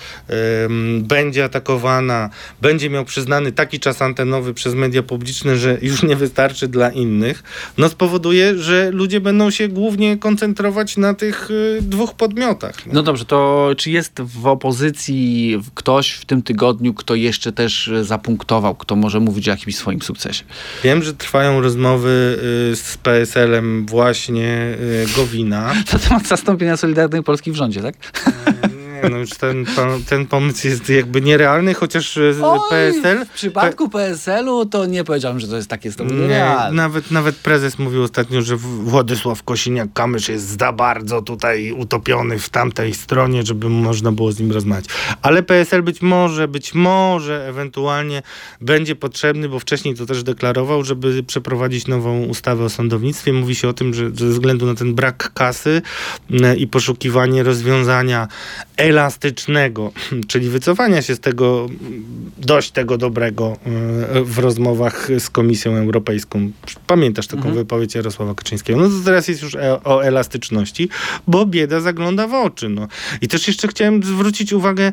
będzie atakowana, będzie miał przyznany taki czas antenowy przez media publiczne, że już nie wystarczy dla innych, no spowoduje, że ludzie będą się głównie koncentrować na tych y, dwóch podmiotach.
No dobrze, to czy jest w opozycji ktoś w tym tygodniu, kto jeszcze też e, zapunktował, kto może mówić o jakimś swoim sukcesie?
Wiem, że trwają rozmowy y, z PSL-em właśnie y, Gowina.
Na temat zastąpienia Solidarnej Polski w rządzie, będzie, tak? Mm.
Nie, no już ten, ten pomysł jest jakby nierealny, chociaż y, PSL...
w przypadku PSL-u to nie powiedziałem, że to jest takie znowu
Nie,
nierealne.
nawet, nawet prezes mówił ostatnio, że Władysław Kosiniak-Kamysz jest za bardzo tutaj utopiony w tamtej stronie, żeby można było z nim rozmawiać. Ale PSL być może, być może ewentualnie będzie potrzebny, bo wcześniej to też deklarował, żeby przeprowadzić nową ustawę o sądownictwie. Mówi się o tym, że ze względu na ten brak kasy m, i poszukiwanie rozwiązania elastycznego, czyli wycofania się z tego dość tego dobrego y, w rozmowach z Komisją Europejską. Pamiętasz taką
Mhm.
wypowiedź Jarosława Kaczyńskiego? No to teraz jest już e- o elastyczności, bo bieda zagląda w oczy. No. I też jeszcze chciałem zwrócić uwagę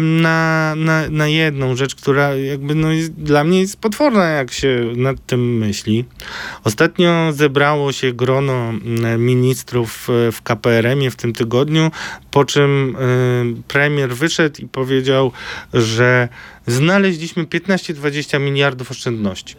na, na, na jedną rzecz, która jakby no jest, dla mnie jest potworna, jak się nad tym myśli. Ostatnio zebrało się grono ministrów e, w KPRM-ie w tym tygodniu, po czym e, premier wyszedł i powiedział, że znaleźliśmy 15-20 miliardów oszczędności.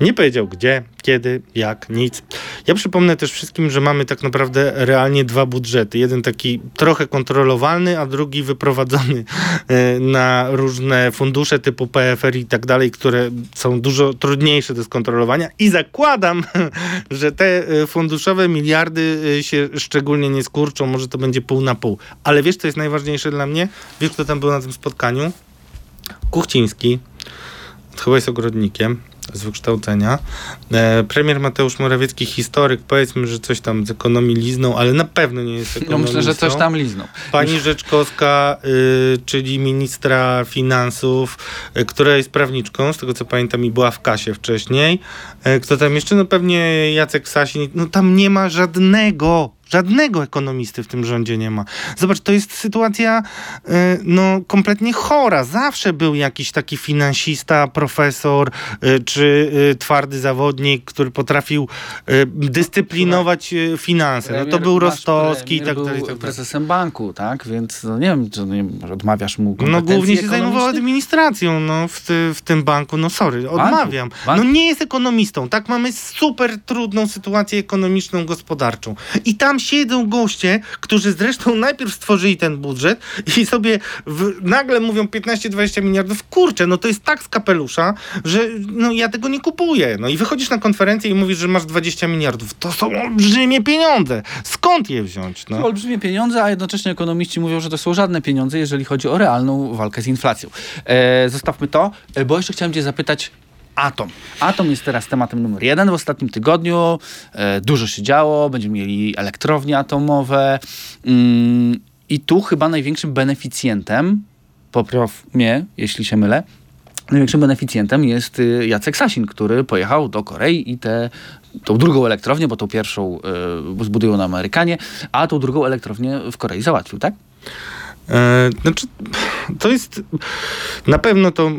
Nie powiedział gdzie, kiedy, jak, nic. Ja przypomnę też wszystkim, że mamy tak naprawdę realnie dwa budżety. Jeden taki trochę kontrolowalny, a drugi wyprowadzony e, na różne fundusze typu PFR i tak dalej, które są dużo trudniejsze do skontrolowania. I zakładam, że te e, funduszowe miliardy e, się szczególnie nie skurczą. Może to będzie pół na pół. Ale wiesz, co jest najważniejsze dla mnie? Wiesz, kto tam był na tym spotkaniu? Kuchciński. Chyba jest ogrodnikiem z wykształcenia. E, premier Mateusz Morawiecki, historyk, powiedzmy, że coś tam z ekonomii liznął, ale na pewno nie jest
No
ekonomistą.
myślę, że coś tam liznął.
Pani Rzeczkowska, y, czyli ministra finansów, y, która jest prawniczką, z tego co pamiętam i była w kasie wcześniej. Y, kto tam jeszcze? No pewnie Jacek Sasin. No tam nie ma żadnego Żadnego ekonomisty w tym rządzie nie ma. Zobacz, to jest sytuacja y, no, kompletnie chora. Zawsze był jakiś taki finansista, profesor y, czy y, twardy zawodnik, który potrafił dyscyplinować finanse. No, to był Rostowski i
premier
tak dalej. i
był
tak dalej.
prezesem banku, tak? Więc no, nie wiem, czy nie wiem, może odmawiasz mu
No głównie się zajmował administracją no, w, ty, w tym banku. No sorry, odmawiam.
Banku.
No nie jest ekonomistą. Tak mamy super trudną sytuację ekonomiczną, gospodarczą. I tam siedzą goście, którzy zresztą najpierw stworzyli ten budżet i sobie w, nagle mówią 15-20 miliardów. Kurczę, no to jest tak z kapelusza, że no ja tego nie kupuję. No i wychodzisz na konferencję i mówisz, że masz 20 miliardów. To są olbrzymie pieniądze. Skąd je wziąć?
To
No?
olbrzymie pieniądze, a jednocześnie ekonomiści mówią, że to są żadne pieniądze, jeżeli chodzi o realną walkę z inflacją. E, zostawmy to, e, bo jeszcze chciałem cię zapytać Atom. Atom jest teraz tematem numer jeden w ostatnim tygodniu. E, dużo się działo, będziemy mieli elektrownie atomowe. Mm, I tu chyba największym beneficjentem, popraw mnie, jeśli się mylę, Największym beneficjentem jest y, Jacek Sasin, który pojechał do Korei i tę tą drugą elektrownię, bo tą pierwszą y, zbudują na Amerykanie, a tą drugą elektrownię w Korei załatwił, tak?
E, Znaczy, to jest na pewno to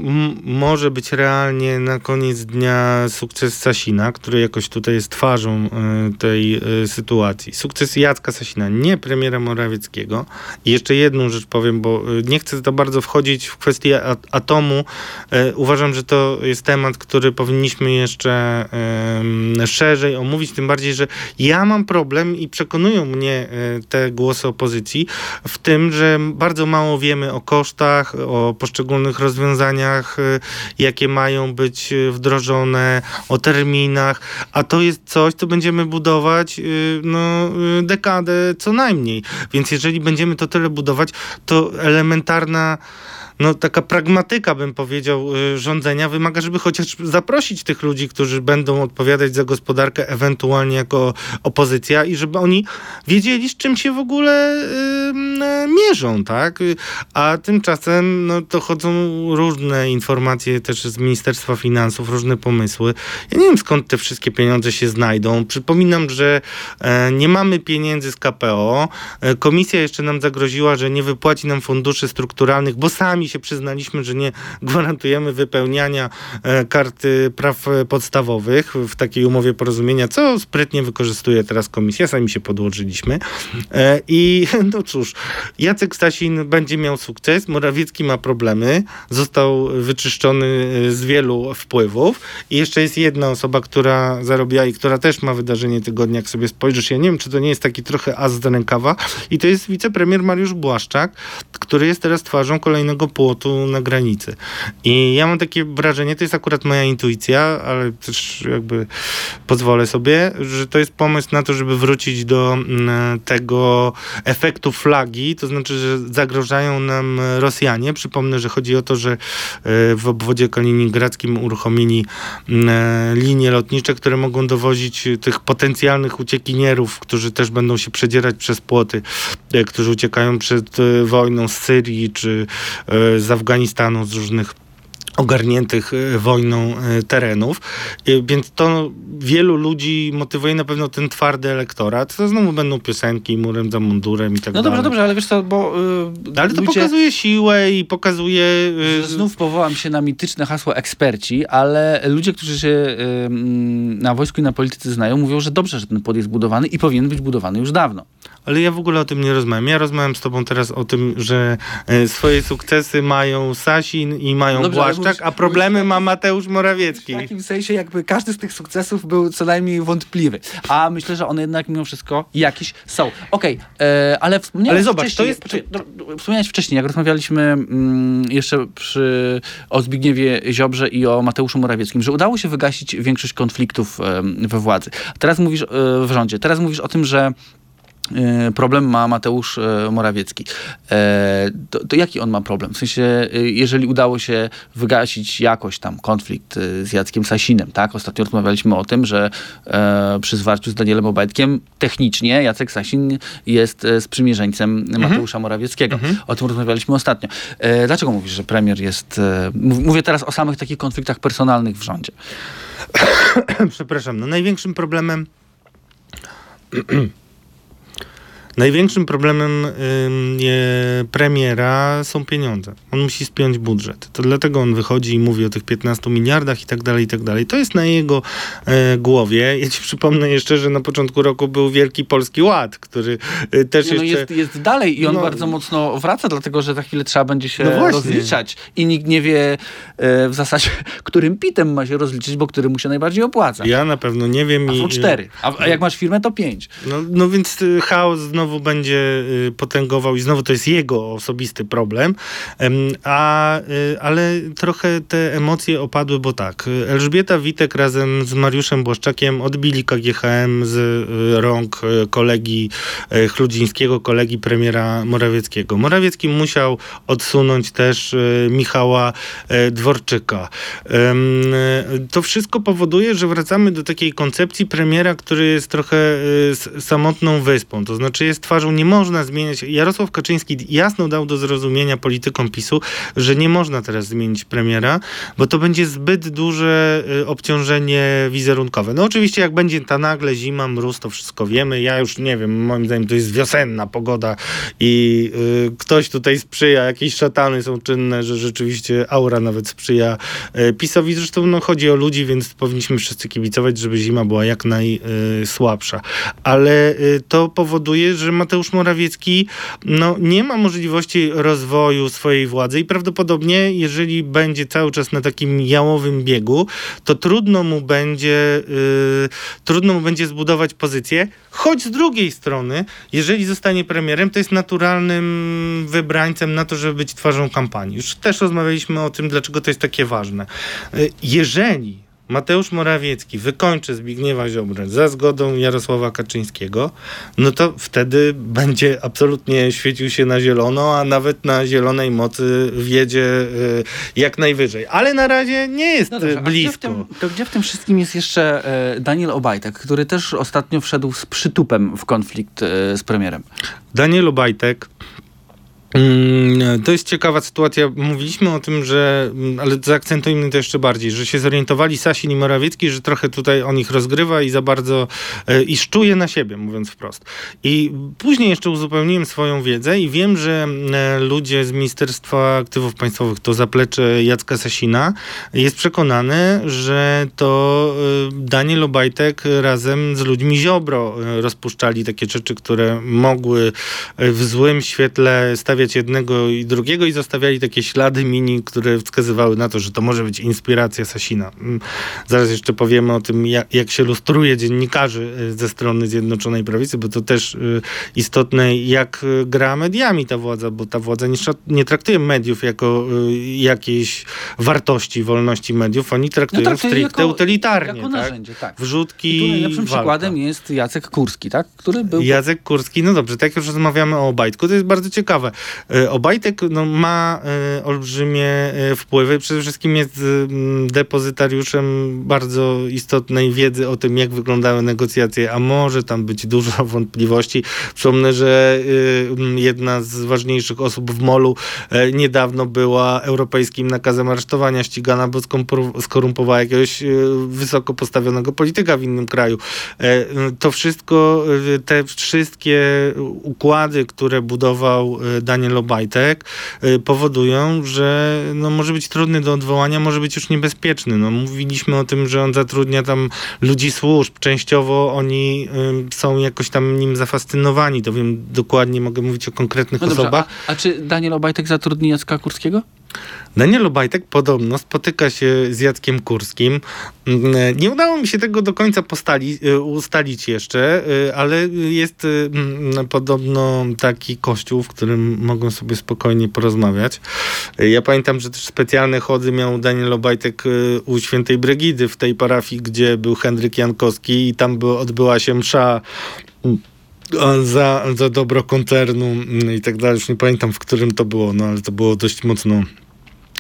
może być realnie na koniec dnia sukces Sasina, który jakoś tutaj jest twarzą e, tej e, sytuacji. Sukces Jacka Sasina, nie premiera Morawieckiego. I jeszcze jedną rzecz powiem, bo nie chcę za bardzo wchodzić w kwestię at- atomu. E, Uważam, że to jest temat, który powinniśmy jeszcze szerzej omówić, tym bardziej, że ja mam problem i przekonują mnie te głosy opozycji w tym, że bardzo mało wiemy o kosztach, o poszczególnych rozwiązaniach, y, jakie mają być y, wdrożone, o terminach, a to jest coś, co będziemy budować y, no, dekadę co najmniej. Więc jeżeli będziemy to tyle budować, to elementarna no, taka pragmatyka, bym powiedział, y, rządzenia wymaga, żeby chociaż zaprosić tych ludzi, którzy będą odpowiadać za gospodarkę, ewentualnie jako opozycja i żeby oni wiedzieli, z czym się w ogóle y, mierzą, tak? A tymczasem no, to chodzą różne informacje też z Ministerstwa Finansów, różne pomysły. Ja nie wiem, skąd te wszystkie pieniądze się znajdą. Przypominam, że e, nie mamy pieniędzy z KPO. E, Komisja jeszcze nam zagroziła, że nie wypłaci nam funduszy strukturalnych, bo sami się przyznaliśmy, że nie gwarantujemy wypełniania e, karty praw podstawowych w takiej umowie porozumienia, co sprytnie wykorzystuje teraz komisja, sami się podłożyliśmy. E, I no cóż, Jacek Stasin będzie miał sukces, Morawiecki ma problemy, został wyczyszczony e, z wielu wpływów. I jeszcze jest jedna osoba, która zarobiła i która też ma wydarzenie tygodnia, jak sobie spojrzysz, ja nie wiem, czy to nie jest taki trochę as z rękawa. I to jest wicepremier Mariusz Błaszczak, który jest teraz twarzą kolejnego płotu na granicy. I ja mam takie wrażenie, to jest akurat moja intuicja, ale też jakby pozwolę sobie, że to jest pomysł na to, żeby wrócić do mm, tego efektu flagi, to znaczy, że zagrożają nam Rosjanie. Przypomnę, że chodzi o to, że e, w obwodzie kaliningradzkim uruchomili mm, linie lotnicze, które mogą dowozić tych potencjalnych uciekinierów, którzy też będą się przedzierać przez płoty, e, którzy uciekają przed e, wojną z Syrii czy z Afganistanu, z różnych ogarniętych e, wojną e, terenów, E, więc to wielu ludzi motywuje na pewno ten twardy elektorat. To znowu będą piosenki murem za mundurem i tak
No
dalej.
dobrze, dobrze, ale wiesz co, bo y,
Ale to
ludzie...
pokazuje siłę i pokazuje...
że Znów powołam się na mityczne hasło eksperci, ale ludzie, którzy się y, mm, na wojsku i na polityce znają, mówią, że dobrze, że ten płot jest budowany i powinien być budowany już dawno.
Ale ja w ogóle o tym nie rozmawiam. Ja rozmawiam z tobą teraz o tym, że e, swoje sukcesy mają Sasin i mają
Dobrze, ale
Błaszczak,
mówisz-
a problemy
mówisz-
ma Mateusz Morawiecki.
W takim sensie jakby każdy z tych sukcesów był co najmniej wątpliwy. A myślę, że one jednak mimo wszystko jakieś są. Okej, e, ale wspomniałeś
Ale zobacz,
wcześniej,
to jest-
Poczekaj, do- do- wspomniałeś wcześniej, jak rozmawialiśmy mm, jeszcze przy, o Zbigniewie Ziobrze i o Mateuszu Morawieckim, że udało się wygasić większość konfliktów we władzy. Teraz mówisz e, w rządzie. Teraz mówisz o tym, że problem ma Mateusz e, Morawiecki. E, To, to jaki on ma problem? W sensie, e, jeżeli udało się wygasić jakoś tam konflikt e, z Jackiem Sasinem, tak? Ostatnio rozmawialiśmy o tym, że e, przy zwarciu z Danielem Obajtkiem technicznie Jacek Sasin jest e, sprzymierzeńcem Mateusza Morawieckiego. O tym rozmawialiśmy ostatnio. E, Dlaczego mówisz, że premier jest... e, mów- Mówię teraz o samych takich konfliktach personalnych w rządzie.
Przepraszam, no największym problemem. Największym problemem nie, premiera są pieniądze. On musi spiąć budżet. To dlatego on wychodzi i mówi o tych 15 miliardach i tak dalej, i tak dalej. To jest na jego e, głowie. Ja ci przypomnę jeszcze, że na początku roku był Wielki Polski Ład, który e, też
Nie, no
jeszcze...
jest, jest dalej i on
No.
bardzo mocno wraca, dlatego że za chwilę trzeba będzie się
No
rozliczać. I nikt nie wie e, w zasadzie, którym pitem ma się rozliczyć, bo który mu się najbardziej opłaca.
Ja na pewno nie wiem.
A
i-
są cztery. A, a jak masz firmę, to pięć.
No, no więc y, chaos znowu będzie y, potęgował i znowu to jest jego osobisty problem. Em, A, y, ale trochę te emocje opadły, bo tak, Elżbieta Witek razem z Mariuszem Błaszczakiem odbili KGHM z y, rąk kolegi Chludzińskiego, kolegi premiera Morawieckiego. Morawiecki musiał odsunąć też Michała Dworczyka. To wszystko powoduje, że wracamy do takiej koncepcji premiera, który jest trochę samotną wyspą. To znaczy jest twarzą, nie można zmieniać. Jarosław Kaczyński jasno dał do zrozumienia politykom PiSu, że nie można teraz zmienić premiera, bo to będzie zbyt duże y, obciążenie wizerunkowe. No oczywiście jak będzie ta nagle zima, mróz, to wszystko wiemy. Ja już nie wiem, moim zdaniem to jest wiosenna pogoda i y, ktoś tutaj sprzyja, jakieś szatany są czynne, że rzeczywiście aura nawet sprzyja y, PiSowi. Zresztą no, chodzi o ludzi, więc powinniśmy wszyscy kibicować, żeby zima była jak najsłabsza. Ale y, to powoduje, że Mateusz Morawiecki no, nie ma możliwości rozwoju swojej władzy i prawdopodobnie, jeżeli będzie cały czas na takim jałowym biegu, to trudno mu będzie, y, trudno mu będzie zbudować pozycję, choć z drugiej strony, jeżeli zostanie premierem, to jest naturalnym wybrańcem na to, żeby być twarzą kampanii. Już też rozmawialiśmy o tym, dlaczego to jest takie ważne. Y, Jeżeli Mateusz Morawiecki wykończy Zbigniewa Ziobrę za zgodą Jarosława Kaczyńskiego, no to wtedy będzie absolutnie świecił się na zielono, a nawet na zielonej mocy wiedzie y, jak najwyżej. Ale na razie nie jest
No dobrze, a Gdzie
blisko.
tym, to gdzie w tym wszystkim jest jeszcze e, Daniel Obajtek, który też ostatnio wszedł z przytupem w konflikt e, z premierem?
Daniel Obajtek. Mm, To jest ciekawa sytuacja. Mówiliśmy o tym, że, mm, ale zaakcentujmy to jeszcze bardziej, że się zorientowali Sasin i Morawiecki, że trochę tutaj on ich rozgrywa i za bardzo e, i szczuje na siebie, mówiąc wprost. I później jeszcze uzupełniłem swoją wiedzę i wiem, że e, ludzie z Ministerstwa Aktywów Państwowych, to zaplecze Jacka Sasina, jest przekonany, że to e, Daniel Obajtek razem z ludźmi Ziobro e, rozpuszczali takie rzeczy, które mogły e, w złym świetle stawiać jednego i drugiego i zostawiali takie ślady mini, które wskazywały na to, że to może być inspiracja Sasina. Mm, Zaraz jeszcze powiemy o tym, jak, jak się lustruje dziennikarzy e, ze strony Zjednoczonej Prawicy, bo to też e, istotne, jak e, gra mediami ta władza, bo ta władza nie, nie traktuje mediów jako jakiejś wartości wolności mediów, oni traktują
traktuję
stricte
jako-
utylitarnie.
Jako
tak?
narzędzie, tak.
Wrzutki,
I tu najlepszym
walka.
przykładem jest Jacek Kurski, tak? który był
Jacek Kurski, no dobrze, tak jak już rozmawiamy o Obajtku, to jest bardzo ciekawe. E, Obajtek no, ma e, olbrzymie e, wpływy, przede wszystkim jest mm, depozytariuszem bardzo istotnej wiedzy o tym, jak wyglądały negocjacje, a może tam być dużo wątpliwości. Przypomnę, że e, mm, jedna z ważniejszych osób w Molu niedawno była europejskim nakazem aresztowania ścigana, bo skorumpowała jakiegoś e, wysoko postawionego polityka w innym kraju. To wszystko, e, te wszystkie układy, które budował Daniel Daniel Obajtek, y, powodują, że no, może być trudny do odwołania, może być już niebezpieczny. No, mówiliśmy o tym, że on zatrudnia tam ludzi służb. Częściowo oni y, są jakoś tam nim zafascynowani. To wiem dokładnie, mogę mówić o konkretnych
No dobrze,
osobach.
a, a czy Daniel Obajtek zatrudni Jacka Kurskiego?
Daniel Obajtek podobno spotyka się z Jackiem Kurskim. Mm, Nie udało mi się tego do końca postali, y, ustalić jeszcze, y, ale jest y, mm, podobno taki kościół, w którym mogą sobie spokojnie porozmawiać. Ja pamiętam, że też specjalne chody miał Daniel Obajtek u świętej Bregidy w tej parafii, gdzie był Henryk Jankowski i tam by, odbyła się msza mm, za, za dobro koncernu i tak dalej. Już nie pamiętam, w którym to było, no ale to było dość mocno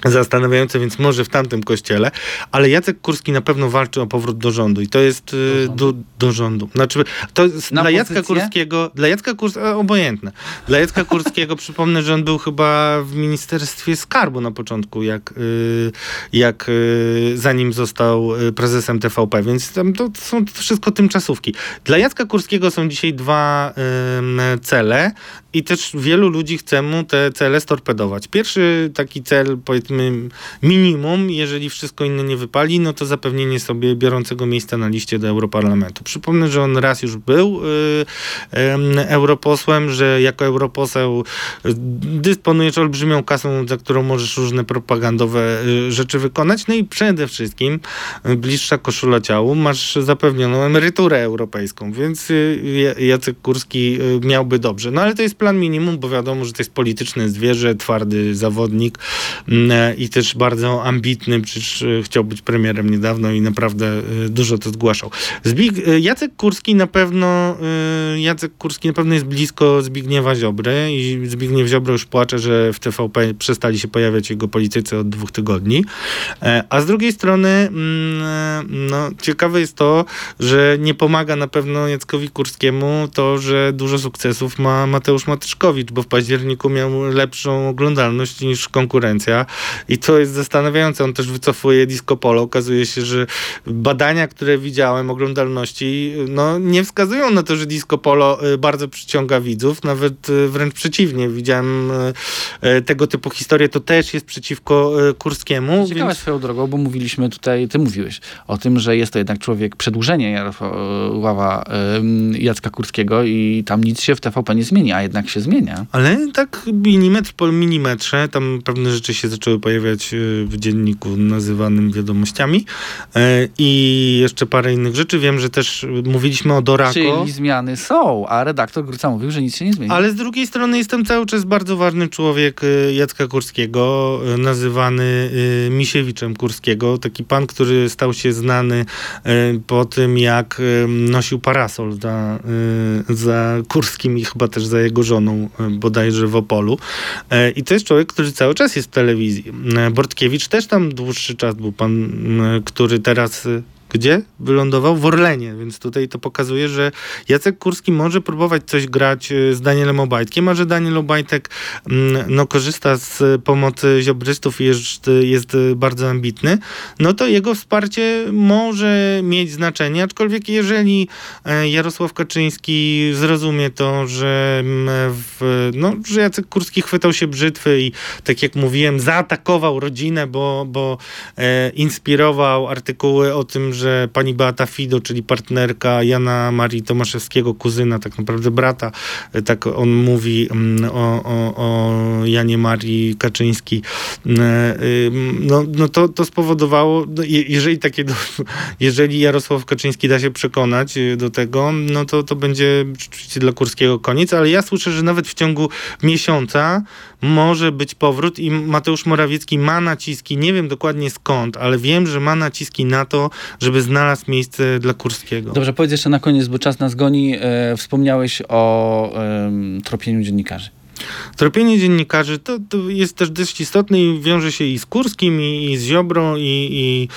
zastanawiające, więc może w tamtym kościele, ale Jacek Kurski na pewno walczy o powrót do rządu i to jest y, do, do rządu. Znaczy, to jest
Na
dla Jacka
pozycję?
Kurskiego, dla Jacka Kurskiego, obojętne. Dla Jacka Kurskiego przypomnę, że on był chyba w Ministerstwie Skarbu na początku, jak, y, jak y, zanim został prezesem TVP, więc tam to są to wszystko tymczasówki. Dla Jacka Kurskiego są dzisiaj dwa cele i też wielu ludzi chce mu te cele storpedować. Pierwszy taki cel, powiedzmy minimum, jeżeli wszystko inne nie wypali, no to zapewnienie sobie biorącego miejsca na liście do Europarlamentu. Przypomnę, że on raz już był y, ym, europosłem, że jako europoseł y, dysponujesz olbrzymią kasą, za którą możesz różne propagandowe y, rzeczy wykonać, no i przede wszystkim y, bliższa koszula ciału, masz zapewnioną emeryturę europejską, więc y, Ja- Jacek Kurski y, miałby dobrze. No ale to jest plan minimum, bo wiadomo, że to jest polityczne zwierzę, twardy zawodnik mm, i też bardzo ambitny, przecież y, chciał być premierem niedawno i naprawdę y, dużo to zgłaszał. Zbig, y, Jacek Kurski na pewno Jacek Kurski na pewno jest blisko Zbigniewa Ziobry i Zbigniew Ziobro już płacze, że w TVP przestali się pojawiać jego politycy od dwóch tygodni. E, A z drugiej strony mm, e, no, ciekawe jest to, że nie pomaga na pewno Jackowi Kurskiemu to, że dużo sukcesów ma Mateusz Matyczkowicz, bo w październiku miał lepszą oglądalność niż konkurencja i to jest zastanawiające. On też wycofuje Disco Polo. Okazuje się, że badania, które widziałem oglądalności, no, nie wskazują na to, że Disco Polo y, bardzo przyciąga widzów, nawet y, wręcz przeciwnie. Widziałem y, tego typu historie, to też jest przeciwko Kurskiemu.
Ciekawe
więc-
swoją drogą, bo mówiliśmy tutaj, ty mówiłeś o tym, że jest to jednak człowiek przedłużenie Jarosława Jacka Kurskiego i tam nic się w TVP nie zmieni, a jednak się zmienia.
Ale tak milimetr po milimetrze, tam pewne rzeczy się zaczęły pojawiać y, w dzienniku nazywanym wiadomościami E, i jeszcze parę innych rzeczy. Wiem, że też mówiliśmy o Dorako.
Czyli zmiany są, a redaktor Gruca mówił, że nic się nie zmieni.
Ale z drugiej strony jestem cały czas bardzo ważny człowiek y, Jacka Kurskiego, nazywany Misiewiczem Kurskiego. Taki pan, który stał się znany po tym, jak nosił parasol za, za Kurskim i chyba też za jego żoną, bodajże w Opolu. E, I to jest człowiek, który cały czas jest w telewizji. Bortkiewicz. Też tam dłuższy czas był pan, który teraz... gdzie wylądował? W Orlenie, więc tutaj to pokazuje, że Jacek Kurski może próbować coś grać y, z Danielem Obajtkiem, a że Daniel Obajtek mm, no, korzysta z pomocy ziobrystów i jest, jest bardzo ambitny, no to jego wsparcie może mieć znaczenie, aczkolwiek jeżeli e, Jarosław Kaczyński zrozumie to, że, mm, w, no, że Jacek Kurski chwytał się brzytwy i tak jak mówiłem, zaatakował rodzinę, bo, bo e, inspirował artykuły o tym, że pani Beata Fido, czyli partnerka Jana Marii Tomaszewskiego, kuzyna, tak naprawdę brata, tak on mówi mm, o, o, o Janie Marii Kaczyński, e, ym, no, no to, to spowodowało, no, je- jeżeli takie, jeżeli Jarosław Kaczyński da się przekonać y, do tego, no to, to będzie dla Kurskiego koniec, ale ja słyszę, że nawet w ciągu miesiąca może być powrót i Mateusz Morawiecki ma naciski, nie wiem dokładnie skąd, ale wiem, że ma naciski na to, żeby znalazł miejsce dla Kurskiego.
Dobrze, powiedz jeszcze na koniec, bo czas nas goni. E, wspomniałeś o em, tropieniu dziennikarzy.
Tropienie dziennikarzy to, to jest też dość istotne i wiąże się i z Kurskim, i, i z Ziobrą, i, i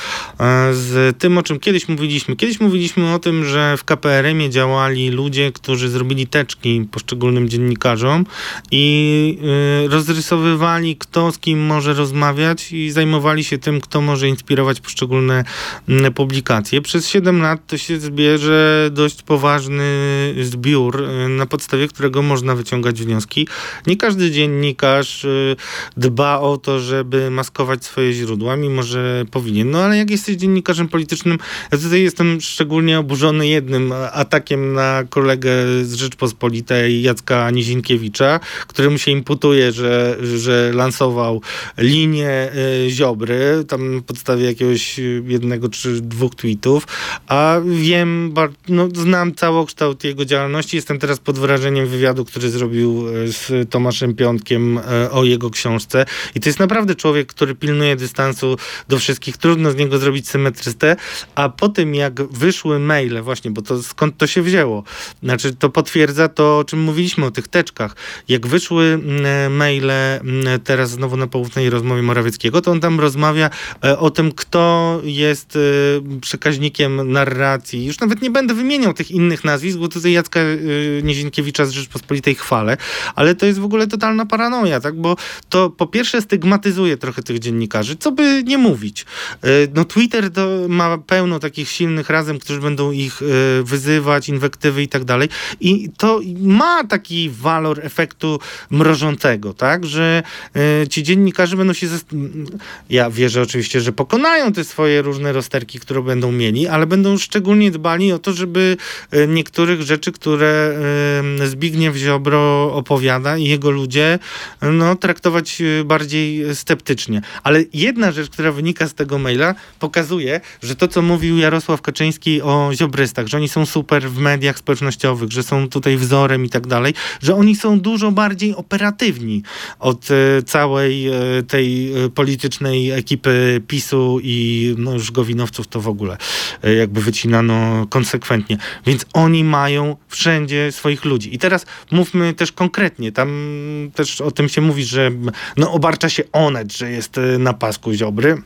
e, z tym, o czym kiedyś mówiliśmy. Kiedyś mówiliśmy o tym, że w KPRM-ie działali ludzie, którzy zrobili teczki poszczególnym dziennikarzom i e, rozrysowywali, kto z kim może rozmawiać i zajmowali się tym, kto może inspirować poszczególne m, publikacje. Przez 7 lat to się zbierze dość poważny zbiór, e, na podstawie którego można wyciągać wnioski Nie każdy dziennikarz y, dba o to, żeby maskować swoje źródła, mimo że powinien. No ale jak jesteś dziennikarzem politycznym, ja tutaj jestem szczególnie oburzony jednym atakiem na kolegę z Rzeczpospolitej, Jacka Nizinkiewicza, któremu się imputuje, że, że lansował linię y, Ziobry, tam na podstawie jakiegoś jednego czy dwóch tweetów, a wiem, no, znam całokształt jego działalności, jestem teraz pod wrażeniem wywiadu, który zrobił z Tomaszem Piątkiem e, o jego książce. I to jest naprawdę człowiek, który pilnuje dystansu do wszystkich, trudno z niego zrobić symetrystę, a po tym jak wyszły maile właśnie, bo to skąd to się wzięło, znaczy to potwierdza to, o czym mówiliśmy o tych teczkach, jak wyszły mm, maile mm, teraz znowu na poufnej rozmowie Morawieckiego, to on tam rozmawia e, o tym, kto jest e, przekaźnikiem narracji. Już nawet nie będę wymieniał tych innych nazwisk, bo tutaj Jacka e, Nizinkiewicza z Rzeczpospolitej chwalę, ale to jest w ogóle totalna paranoja, tak? Bo to po pierwsze stygmatyzuje trochę tych dziennikarzy, co by nie mówić. E, No Twitter to ma pełno takich silnych razem, którzy będą ich e, wyzywać, inwektywy i tak dalej. I to ma taki walor efektu mrożącego, tak? Że e, ci dziennikarze będą się... Ja wierzę oczywiście, że pokonają te swoje różne rozterki, które będą mieli, ale będą szczególnie dbali o to, żeby niektórych rzeczy, które Zbigniew Ziobro opowiada i jego ludzie, no, traktować e, bardziej sceptycznie. Ale jedna rzecz, która wynika z tego maila, pokazuje, że to, co mówił Jarosław Kaczyński o ziobrystach, że oni są super w mediach społecznościowych, że są tutaj wzorem i tak dalej, że oni są dużo bardziej operatywni od e, całej e, tej e, politycznej ekipy PiSu i no już Gowinowców to w ogóle jakby wycinano konsekwentnie. Więc oni mają wszędzie swoich ludzi. I teraz mówmy też konkretnie. Tam też o tym się mówi, że no obarcza się Onet, że jest e, na pasku Ziobry.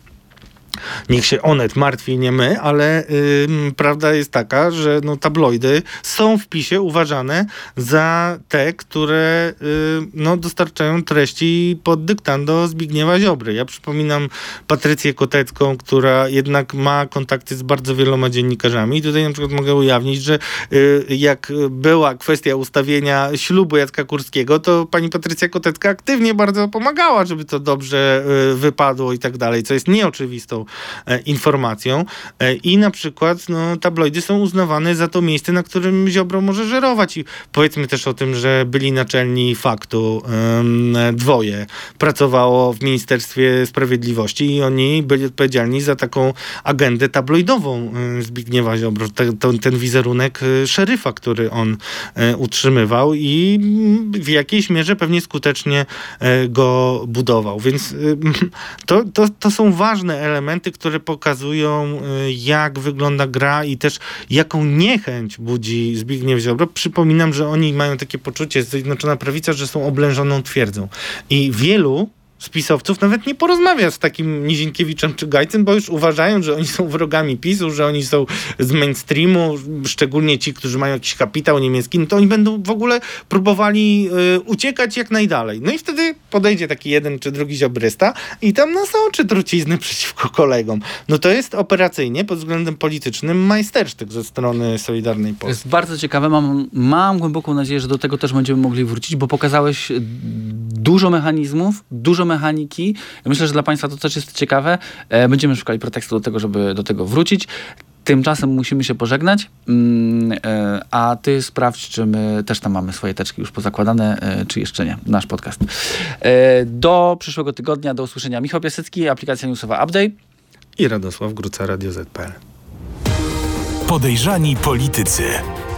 Niech się Onet martwi, nie my, ale ym, prawda jest taka, że no, tabloidy są w PiSie uważane za te, które y, no, dostarczają treści pod dyktando Zbigniewa Ziobry. Ja przypominam Patrycję Kotecką, która jednak ma kontakty z bardzo wieloma dziennikarzami i tutaj na przykład mogę ujawnić, że y, jak była kwestia ustawienia ślubu Jacka Kurskiego, to pani Patrycja Kotecka aktywnie bardzo pomagała, żeby to dobrze y, wypadło i tak dalej, co jest nieoczywistą informacją. E, I na przykład no, tabloidy są uznawane za to miejsce, na którym Ziobro może żerować. I powiedzmy też o tym, że byli naczelni faktu dwoje pracowało w Ministerstwie Sprawiedliwości i oni byli odpowiedzialni za taką agendę tabloidową e, Zbigniewa Ziobro. Te, to, ten wizerunek e, szeryfa, który on e, utrzymywał i mm, w jakiejś mierze pewnie skutecznie e, go budował. Więc to, to, to są ważne elementy, które pokazują, y, jak wygląda gra i też jaką niechęć budzi Zbigniew Ziobro. Przypominam, że oni mają takie poczucie, Zjednoczona Prawica, że są oblężoną twierdzą. I wielu spisowców nawet nie porozmawia z takim Nizinkiewiczem czy Gajcem, bo już uważają, że oni są wrogami PiSu, że oni są z mainstreamu, szczególnie ci, którzy mają jakiś kapitał niemiecki, no to oni będą w ogóle próbowali y, uciekać jak najdalej. No i wtedy podejdzie taki jeden czy drugi ziobrysta i tam nasoczy trucizny przeciwko kolegom. No to jest operacyjnie pod względem politycznym majstersztyk ze strony Solidarnej Polski.
jest bardzo ciekawe. Mam, mam głęboką nadzieję, że do tego też będziemy mogli wrócić, bo pokazałeś dużo mechanizmów, dużo mechaniki. Myślę, że dla Państwa to też jest ciekawe. E, Będziemy szukali pretekstu do tego, żeby do tego wrócić. Tymczasem musimy się pożegnać, mm, e, a ty sprawdź, czy my też tam mamy swoje teczki już pozakładane, e, czy jeszcze nie, nasz podcast. Do przyszłego tygodnia, do usłyszenia. Michał Piasecki, aplikacja newsowa Update.
I Radosław Gruca, Radio ZPL.
Podejrzani politycy.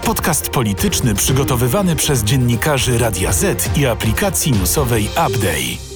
Podcast polityczny przygotowywany przez dziennikarzy Radia Z i aplikacji newsowej Update.